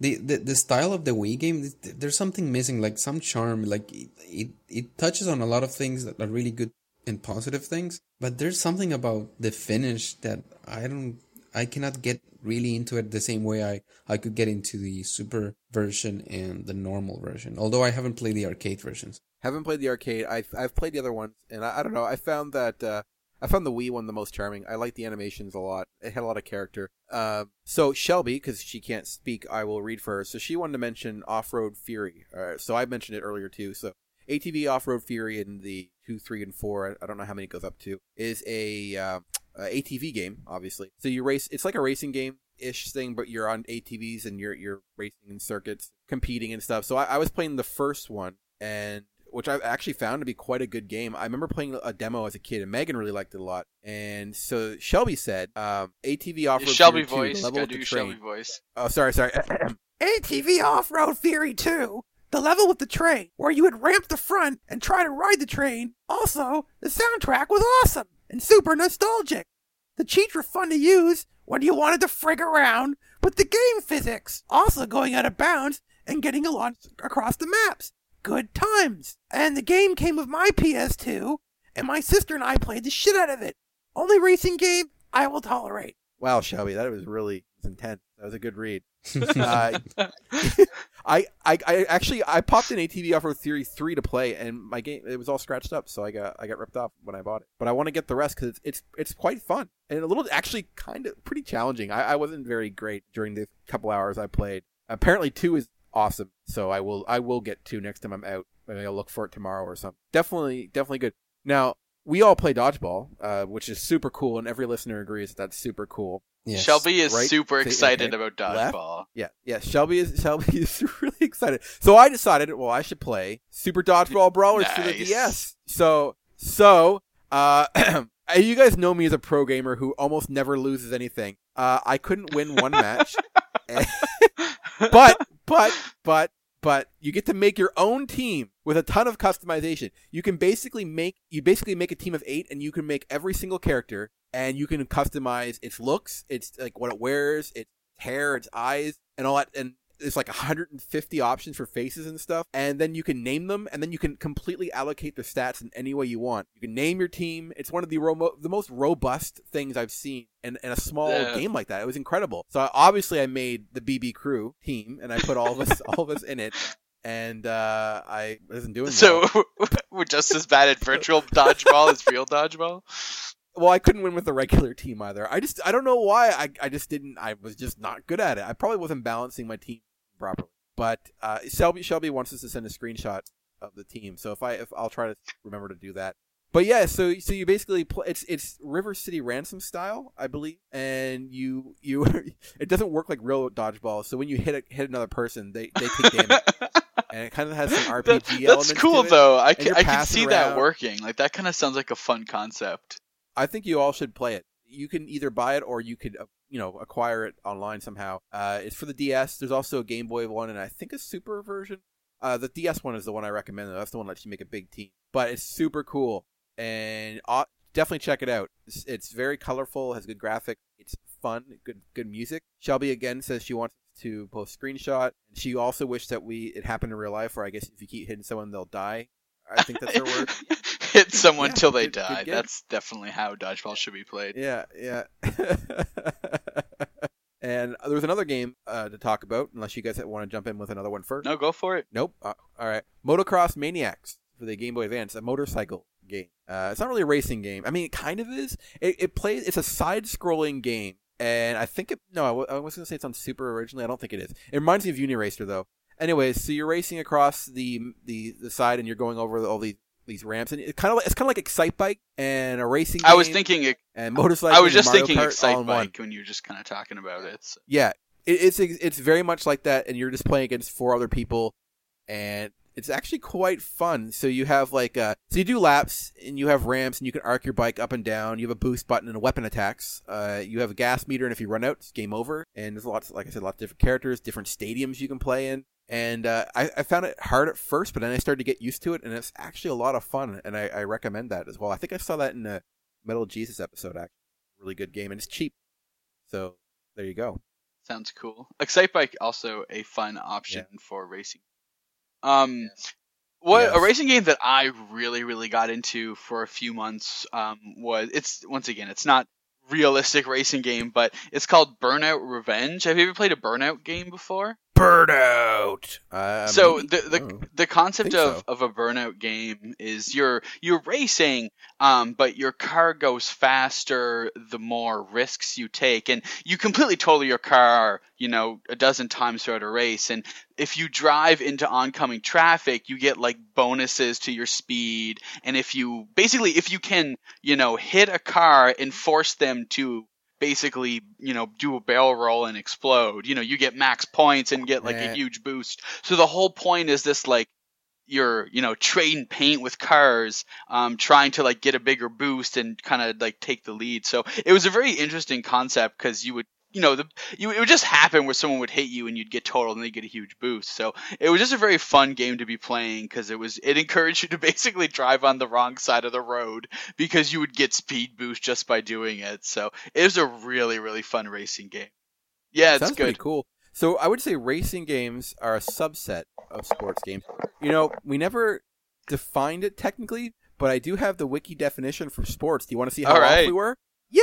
the, the the style of the Wii game. There's something missing, like some charm. Like it, it, it touches on a lot of things that are really good and positive things, but there's something about the finish that I don't, I cannot get really into it the same way I I could get into the Super version and the normal version. Although I haven't played the arcade versions. Haven't played the arcade. I've I've played the other ones, and I, I don't know. I found that uh, I found the Wii one the most charming. I like the animations a lot. It had a lot of character. Um, so Shelby, because she can't speak, I will read for her. So she wanted to mention Off Road Fury. Uh, so I mentioned it earlier too. So ATV Off Road Fury in the two, three, and four. I, don't know how many it goes up to. Is a uh, uh, ATV game, obviously. So you race. It's like a racing game ish thing, but you're on ATVs and you're you're racing in circuits, competing and stuff. So I, I was playing the first one, and which I've actually found to be quite a good game. I remember playing a demo as a kid, and Megan really liked it a lot. And so Shelby said, um, "ATV off road Shelby Fury 2, voice. the level with the train." Shelby voice. Oh, sorry, sorry. ATV Off Road Fury 2, the level with the train, where you would ramp the front and try to ride the train. Also, the soundtrack was awesome and super nostalgic. The cheats were fun to use when you wanted to frig around with the game physics, also going out of bounds and getting a lot across the maps. Good times. And the game came with my PS2, and my sister and I played the shit out of it. Only racing game I will tolerate. Wow, Shelby, that was really intense. That was a good read. Uh, I, I, I actually I popped in ATV Off Road Fury three to play, and my game it was all scratched up, so I got I got ripped off when I bought it. But I want to get the rest because it's, it's it's quite fun and a little actually kind of pretty challenging. I, I wasn't very great during the couple hours I played. Apparently two is awesome, so I will I will get two next time I'm out. Maybe I'll look for it tomorrow or something. Definitely definitely good. Now we all play dodgeball, uh, which is super cool, and every listener agrees that's super cool. Yes. Shelby is Right? super excited okay. about Left. dodgeball. Yeah, yeah. Shelby is Shelby is really excited. So I decided, well, I should play Super Dodgeball Brawlers for the DS. So so uh, you guys know me as a pro gamer who almost never loses anything. Uh, I couldn't win one match, but but but but you get to make your own team with a ton of customization. You can basically make you basically make a team of eight, and you can make every single character, and you can customize its looks, its like what it wears, its hair, its eyes, and all that. And there's like 150 options for faces and stuff, and then you can name them, and then you can completely allocate the stats in any way you want. You can name your team. It's one of the ro- the most robust things I've seen in, in a small Yeah. game like that. It was incredible. So I, obviously I made the BB Crew team, and I put all of us all of us in it. And uh, I wasn't doing So well. we're just as bad at virtual dodgeball as real dodgeball. Well, I couldn't win with the regular team either. I just I don't know why. I I just didn't. I was just not good at it. I probably wasn't balancing my team properly. But uh, Shelby Shelby wants us to send a screenshot of the team, so if I if I'll try to remember to do that. But yeah, so so you basically play, it's it's River City Ransom style, I believe, and you you it doesn't work like real dodgeball. So when you hit a, hit another person, they they take damage, and it kind of has some RPG That- that's elements. cool to it. though. I can, I can see that working. Like that kind of sounds like a fun concept. I think you all should play it. You can either buy it or you could, uh, you know, acquire it online somehow. Uh, it's for the DS. There's also a Game Boy one and I think a Super version. Uh, the DS one is the one I recommend. That's the one that lets you make a big team. But it's super cool and definitely check it out. It's, it's very colorful, has good graphics, it's fun, good good music. Shelby again says she wants to post screenshot. She also wished that we it happened in real life, where I guess if you keep hitting someone, they'll die. I think that's her word. Hit someone Yeah, till they good- good die. game. That's definitely how dodgeball should be played. Yeah, yeah. and there was another game uh, to talk about, unless you guys want to jump in with another one first. No, go for it. Nope. Uh, all right. Motocross Maniacs for the Game Boy Advance, a motorcycle game. Uh, it's not really a racing game. I mean, it kind of is. It, it plays. It's a side-scrolling game, and I think it. No, I was going to say it's on Super originally. I don't think it is. It reminds me of Uniracer though. Anyways, so you're racing across the the the side, and you're going over all these these ramps, and it kind of like, it's kind of like Excitebike and a racing. I was thinking. and motorcycle. I was just thinking Kart Excite. Bike when you were just kind of talking about it. So. Yeah, it, it's it's very much like that, and you're just playing against four other people, and It's actually quite fun. So you have like uh so you do laps and you have ramps and you can arc your bike up and down. You have a boost button and weapon attacks. Uh you have a gas meter and if you run out, it's game over. And there's lots like I said, lots of different characters, different stadiums you can play in. And uh, I, I found it hard at first, but then I started to get used to it, and it's actually a lot of fun, and I, I recommend that as well. I think I saw that in a Metal Jesus episode, actually. Really good game, and it's cheap. So there you go. Sounds cool. Excitebike also a fun option yeah. for racing. Um, what yes. a racing game that I really really got into for a few months um, was it's once again it's not realistic racing game, but it's called Burnout Revenge. Have you ever played a Burnout game before? Burnout. Uh, so the the, oh, the concept of, so. of a burnout game is you're you're racing, um, but your car goes faster the more risks you take, and you completely total your car, you know, a dozen times throughout a race. And if you drive into oncoming traffic, you get like bonuses to your speed. And if you basically if you can, you know, hit a car and force them to basically, you know, do a barrel roll and explode. You know, you get max points and get like a huge boost. So the whole point is this like you're, you know, trading paint with cars, um, trying to like get a bigger boost and kind of like take the lead. So it was a very interesting concept because you would you know, the you, it would just happen where someone would hit you and you'd get totaled and they get a huge boost. So it was just a very fun game to be playing because it was it encouraged you to basically drive on the wrong side of the road because you would get speed boost just by doing it. So it was a really really fun racing game. Yeah, it's Sounds good. Pretty cool. So I would say racing games are a subset of sports games. You know, we never defined it technically, but I do have the wiki definition for sports. Do you want to see how off we were? Yeah.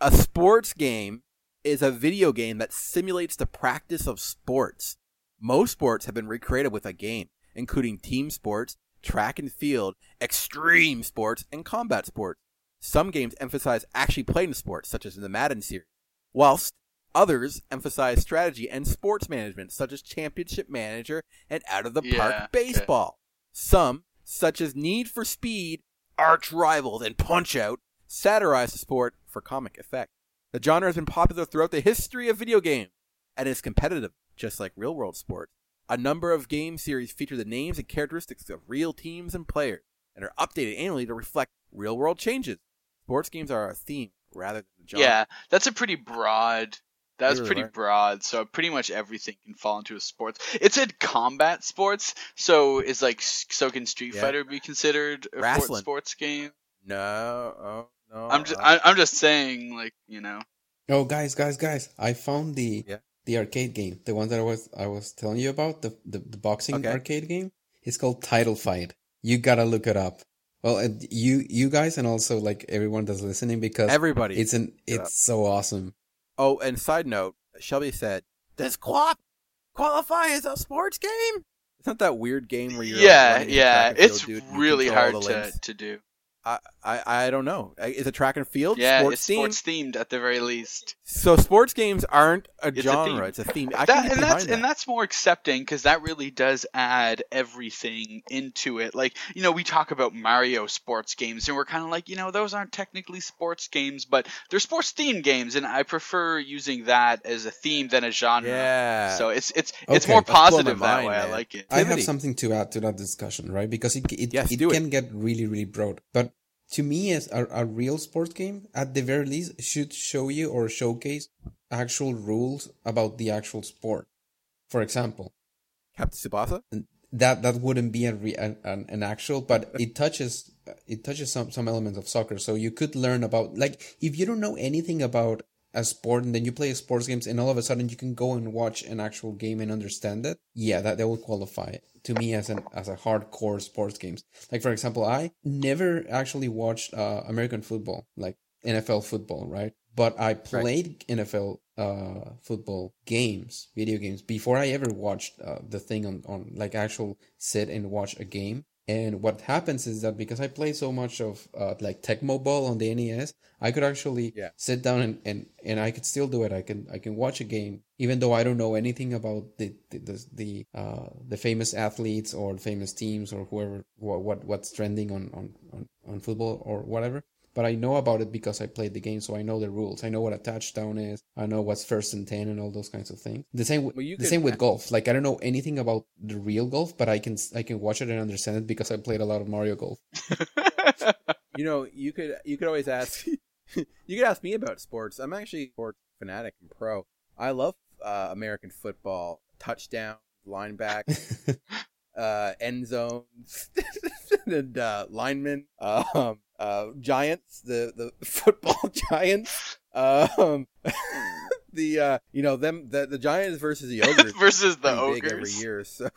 A sports game is a video game that simulates the practice of sports. Most sports have been recreated with a game, including team sports, track and field, extreme sports, and combat sports. Some games emphasize actually playing the sports, such as in the Madden series, whilst others emphasize strategy and sports management, such as Championship Manager and Out of the yeah, Park Baseball. Some, such as Need for Speed, Arch Rivals, and Punch Out, satirize the sport for comic effect. The genre has been popular throughout the history of video games and is competitive, just like real world sports. A number of game series feature the names and characteristics of real teams and players and are updated annually to reflect real world changes. Sports games are a theme rather than a genre. Yeah, that's a pretty broad. That's really pretty are. broad. So pretty much everything can fall into a sports. It said combat sports, so is like so can Street yeah. Fighter be considered a Wrestling. sports game? No, oh, no, I'm just I, am just saying, like you know. Oh, guys, guys, guys! I found the yeah. the arcade game, the one that I was I was telling you about, the the, the boxing okay. arcade game. It's called Title Fight. You gotta look it up. Well, you you guys and also like everyone that's listening because everybody, it's an it's so awesome. Oh, and side note, Shelby said, "Does QWOP qualify as a sports game?" It's not that weird game where you're yeah like yeah. It's really hard to to do. I, I, I don't know. Is it track and field? Yeah, sports it's sports themed at the very least. So sports games aren't a it's genre; a it's a theme. I that, and that's that. and that's more accepting because that really does add everything into it. Like you know, we talk about Mario sports games, and we're kind of like, you know, those aren't technically sports games, but they're sports themed games, and I prefer using that as a theme than a genre. Yeah. So it's it's okay, it's more positive that mind, way. Man. I like it. I have something to add to that discussion, right? Because it it, yes, it can it. get really really broad, but to me as a, a real sports game at the very least should show you or showcase actual rules about the actual sport. For example captain tsubasa? that that wouldn't be a re, an, an actual but it touches it touches some some elements of soccer. So you could learn about like if you don't know anything about a sport and then you play sports games and all of a sudden you can go and watch an actual game and understand it yeah that, that will qualify to me as an as a hardcore sports games like for example i never actually watched uh, american football like nfl football right but i played right. nfl uh, football games video games before i ever watched uh, the thing on, on like actual sit and watch a game and what happens is that because I play so much of uh, like Tecmo Bowl on the NES, I could actually yeah. sit down and, and, and I could still do it. I can I can watch a game even though I don't know anything about the the the, the uh, the famous athletes or famous teams or whoever what, what what's trending on, on, on, on football or whatever. but I know about it because I played the game, so I know the rules. I know what a touchdown is. I know what's first and ten and all those kinds of things. The same, with, Well, you the could- same with golf. Like I don't know anything about the real golf, but I can I can watch it and understand it because I played a lot of Mario Golf. You know, you could you could always ask you could ask me about sports. I'm actually a sports fanatic and pro. I love uh, American football, touchdown, lineback, uh, end zones, and uh, linemen, um, uh, giants, the the football giants, um, the uh, you know them the the giants versus the ogres versus the big every year. So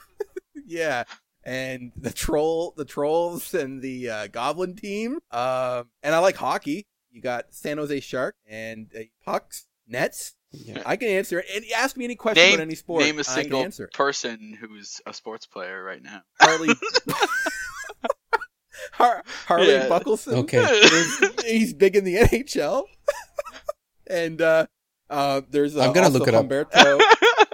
yeah, and the troll, the trolls, and the uh, goblin team. Um, and I like hockey. You got San Jose Shark and uh, pucks, nets. Yeah. I can answer. it. And ask me any question Name, about any sport. name a I can single answer. it. person who's a sports player right now. Harley. Har- Harley Yeah. Buckleson. Okay. is- he's big in the NHL. and uh, uh, there's uh, I'm gonna look it up. Humberto.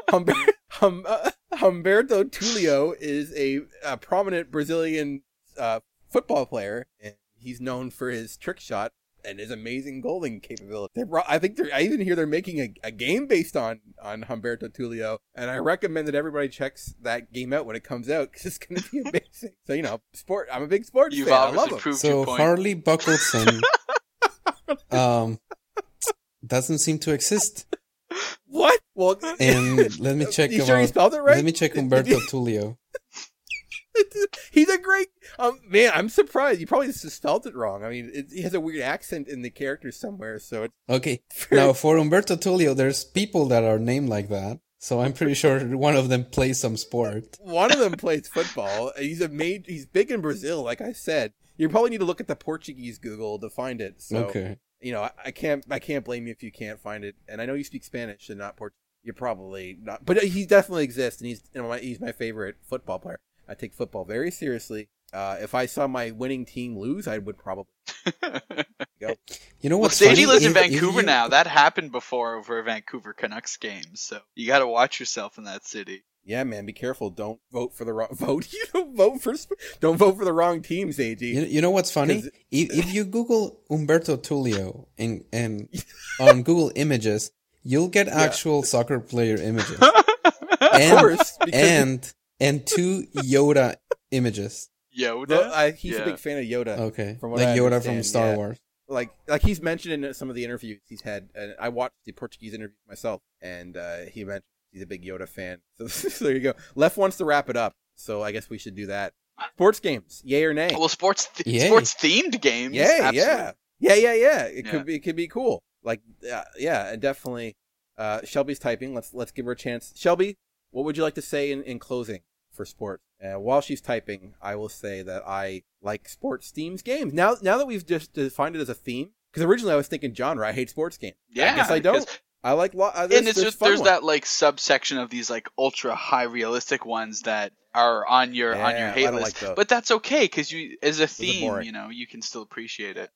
Humber- hum, uh, Humberto Tulio is a, a prominent Brazilian uh, football player, and he's known for his trick shot and his amazing goaling capability. They brought, I think they're, I even hear they're making a, a game based on on Humberto Tulio, and I recommend that everybody checks that game out when it comes out because it's going to be amazing. so you know, sport. I'm a big sports You've fan. I love obviously him. proved So. Harley Buckleson um doesn't seem to exist. What? Well, And let me check You sure you about spelled it right? let me check Humberto Tulio. He's a great um man. I'm surprised. You probably just spelled it wrong. I mean, it, he has a weird accent in the character somewhere, so it's Okay. Now for Umberto Tulio, there's people that are named like that. So I'm pretty sure one of them plays some sport. one of them plays football. He's a made. He's big in Brazil, like I said. You probably need to look at the Portuguese Google to find it. So Okay. you know, I, I can't. I can't blame you if you can't find it. And I know you speak Spanish and not Portuguese. You're probably not, but he definitely exists, and he's you know, my, he's my favorite football player. I take football very seriously. Uh, if I saw my winning team lose, I would probably go. You know well, what's Stagey funny? lives in If- if Vancouver you- now. That happened before over a Vancouver Canucks game, so you got to watch yourself in that city. Yeah, man, be careful. Don't vote for the wrong vote. You don't vote for. Don't vote for the wrong teams, AG. You, you know what's funny? If, if you Google Umberto Tulio and and on Google Images, you'll get actual soccer player images of and course, because and and two Yoda images. Yoda. the- I- he's a big fan of Yoda. Okay, From what like I Yoda from Star yeah. Wars. Like, like he's mentioned in some of the interviews he's had, and I watched the Portuguese interviews myself, and uh, he mentioned he's a big Yoda fan. So, so there you go. Left wants to wrap it up, so I guess we should do that. Sports games, yay or nay? well, sports th- sports themed games. Yay, absolutely. yeah, yeah, yeah, yeah. It Yeah. could be, it could be cool. Like, uh, yeah, and definitely. Uh, Shelby's typing. Let's let's give her a chance. Shelby, what would you like to say in, in closing for sports? Uh, while she's typing, I will say that I like sports themes games. Now now that we've just defined it as a theme, because originally I was thinking genre. I hate sports games. Yeah, I guess I don't. I like. Lo- uh, and it's there's just there's ones. that like subsection of these like ultra high realistic ones that are on your on your hate list. like but that's okay because you as a theme, you know, you can still appreciate it.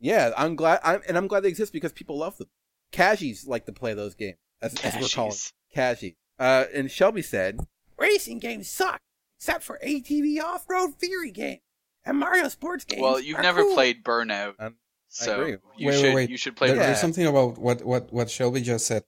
Yeah, I'm glad. I'm, and I'm glad they exist because people love them. Cashies like to play those games, as, as we're calling. Cashies. Cashies. Uh, and Shelby said, "Racing games suck, except for ATV off-road Fury games and Mario sports games." Well, you've are never cool." played Burnout, Um, so agree. you Wait, wait, should wait. you should play. There- Yeah. There's something about what, what, what Shelby just said.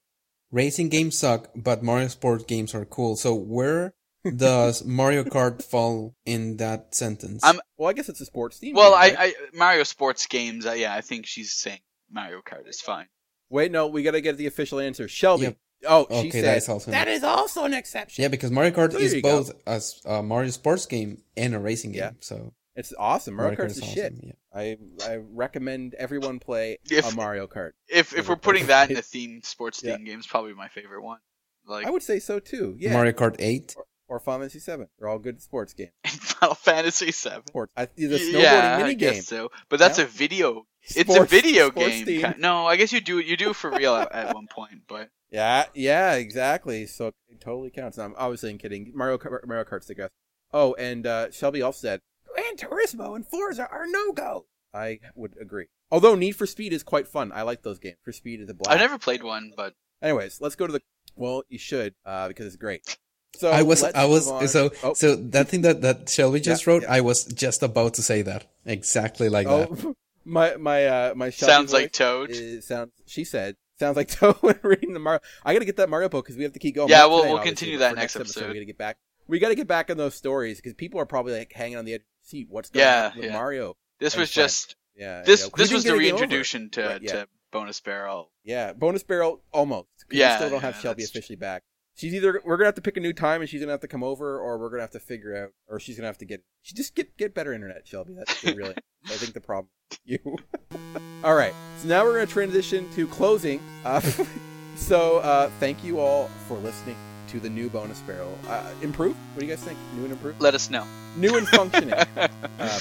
Racing games suck, but Mario Sports games are cool. So where does Mario Kart fall in that sentence? I'm- Well, I guess it's a sports theme. Well, game, I, right? I Mario sports games. Uh, yeah, I think she's saying Mario Kart is fine. wait. No, we got to get the official answer. Shelby. Yep. Oh, she Okay, said that is also- that is also an exception. yeah, because Mario Kart There is you go. both a, a Mario Sports game and a racing game. Yeah. So It's awesome. Mario, Kart Kart's is the awesome. shit. Yeah. I I recommend everyone play If- a Mario Kart. If Yeah, if we're putting that in a theme sports Yeah. theme game, it's probably my favorite one. Like I would say so too. Yeah. Mario Kart 8. or Final Fantasy Seven. They're all good sports games. Final Fantasy Seven. Sports. I, the snowboarding yeah, I mini guess game. so. But that's Yeah. a video. It's a video game. theme. ki- No, I guess you do you do it for real at, at one point, but Yeah, yeah, exactly. So it totally counts. I'm obviously kidding. Mario Kart, Mario Kart's the best. Oh, and uh, Shelby also said Gran Turismo and Forza are no go. I would agree. Although Need for Speed is quite fun. I like those games. For Speed is a blast. I've never played one. But Anyways, let's go to the. Well, you should uh, because it's great. So I was, I was, so, Oh, so that thing that, that Shelby just Yeah, wrote, yeah. I was just about to say that. Exactly like that. My my uh my Sounds like Toad. is- sounds. She said sounds like Toad when reading the Mario. I got to get that Mario book because we have to keep going. Yeah, we'll- today, we'll continue that next episode. We got to get back. We got to get back on those stories because people are probably like hanging on the edge of seat. What's going Yeah, on with yeah. Mario? This was fun. just Yeah, this. you know, 'cause this was the get a game over. reintroduction to Right, yeah. to bonus barrel. Yeah, bonus barrel almost. Yeah, we still don't have Shelby officially back. She's either we're gonna have to pick a new time and she's gonna have to come over, or we're gonna have to figure out, or she's gonna have to get. She just get get better internet, Shelby. That's really. I think the problem. is You. all right, so now we're gonna transition to closing. Uh, so uh, thank you all for listening to the new bonus barrel. Uh, improved? What do you guys think? New and improved? Let us know. New and functioning uh,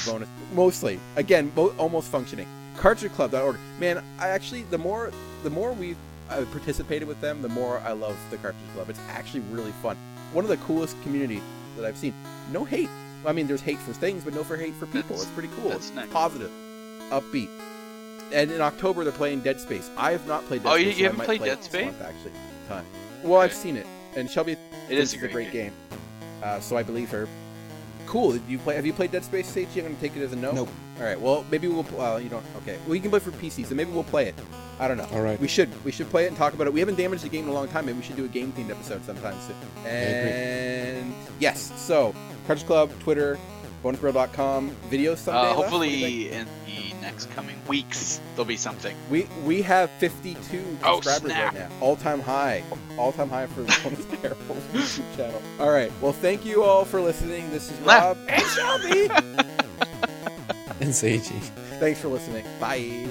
bonus. Mostly, again, mo- almost functioning. CartridgeClub.org. Man, I actually the more the more we've uh, participated with them, the more I love the Cartridge Club. It's actually really fun. One of the coolest communities that I've seen. No hate. I mean, there's hate for things, but no for hate for people. That's- it's pretty cool. that's It's nice. positive, upbeat. And in October they're playing Dead Space. I have not played Dead Oh, Space. you- so you haven't played play Dead Space? month, actually, a ton. Well, I've seen it, and Shelby It is thinks is a great, game. Uh, so I believe her. Cool. Did you play? Have you played Dead Space, Sage? I'm gonna take it as a no. Nope. All right. Well, maybe we'll. Well, you don't. Okay. Well, you can play for PC, so maybe we'll play it. I don't know. All right. We should. We should play it and talk about it. We haven't damaged the game in a long time. and we should do a game themed episode sometime soon. And yes. So, Cartridge Club, Twitter, bonusbarrel.com, videos someday. Uh, left? What do you think? hopefully, in the next coming weeks, there'll be something. We we have 52 Oh, subscribers snap. right now. All time high. All time high for the bonus barrel YouTube channel. All right. Well, thank you all for listening. This is Nah. Rob and Shelby. And Seiji. Thanks for listening. Bye.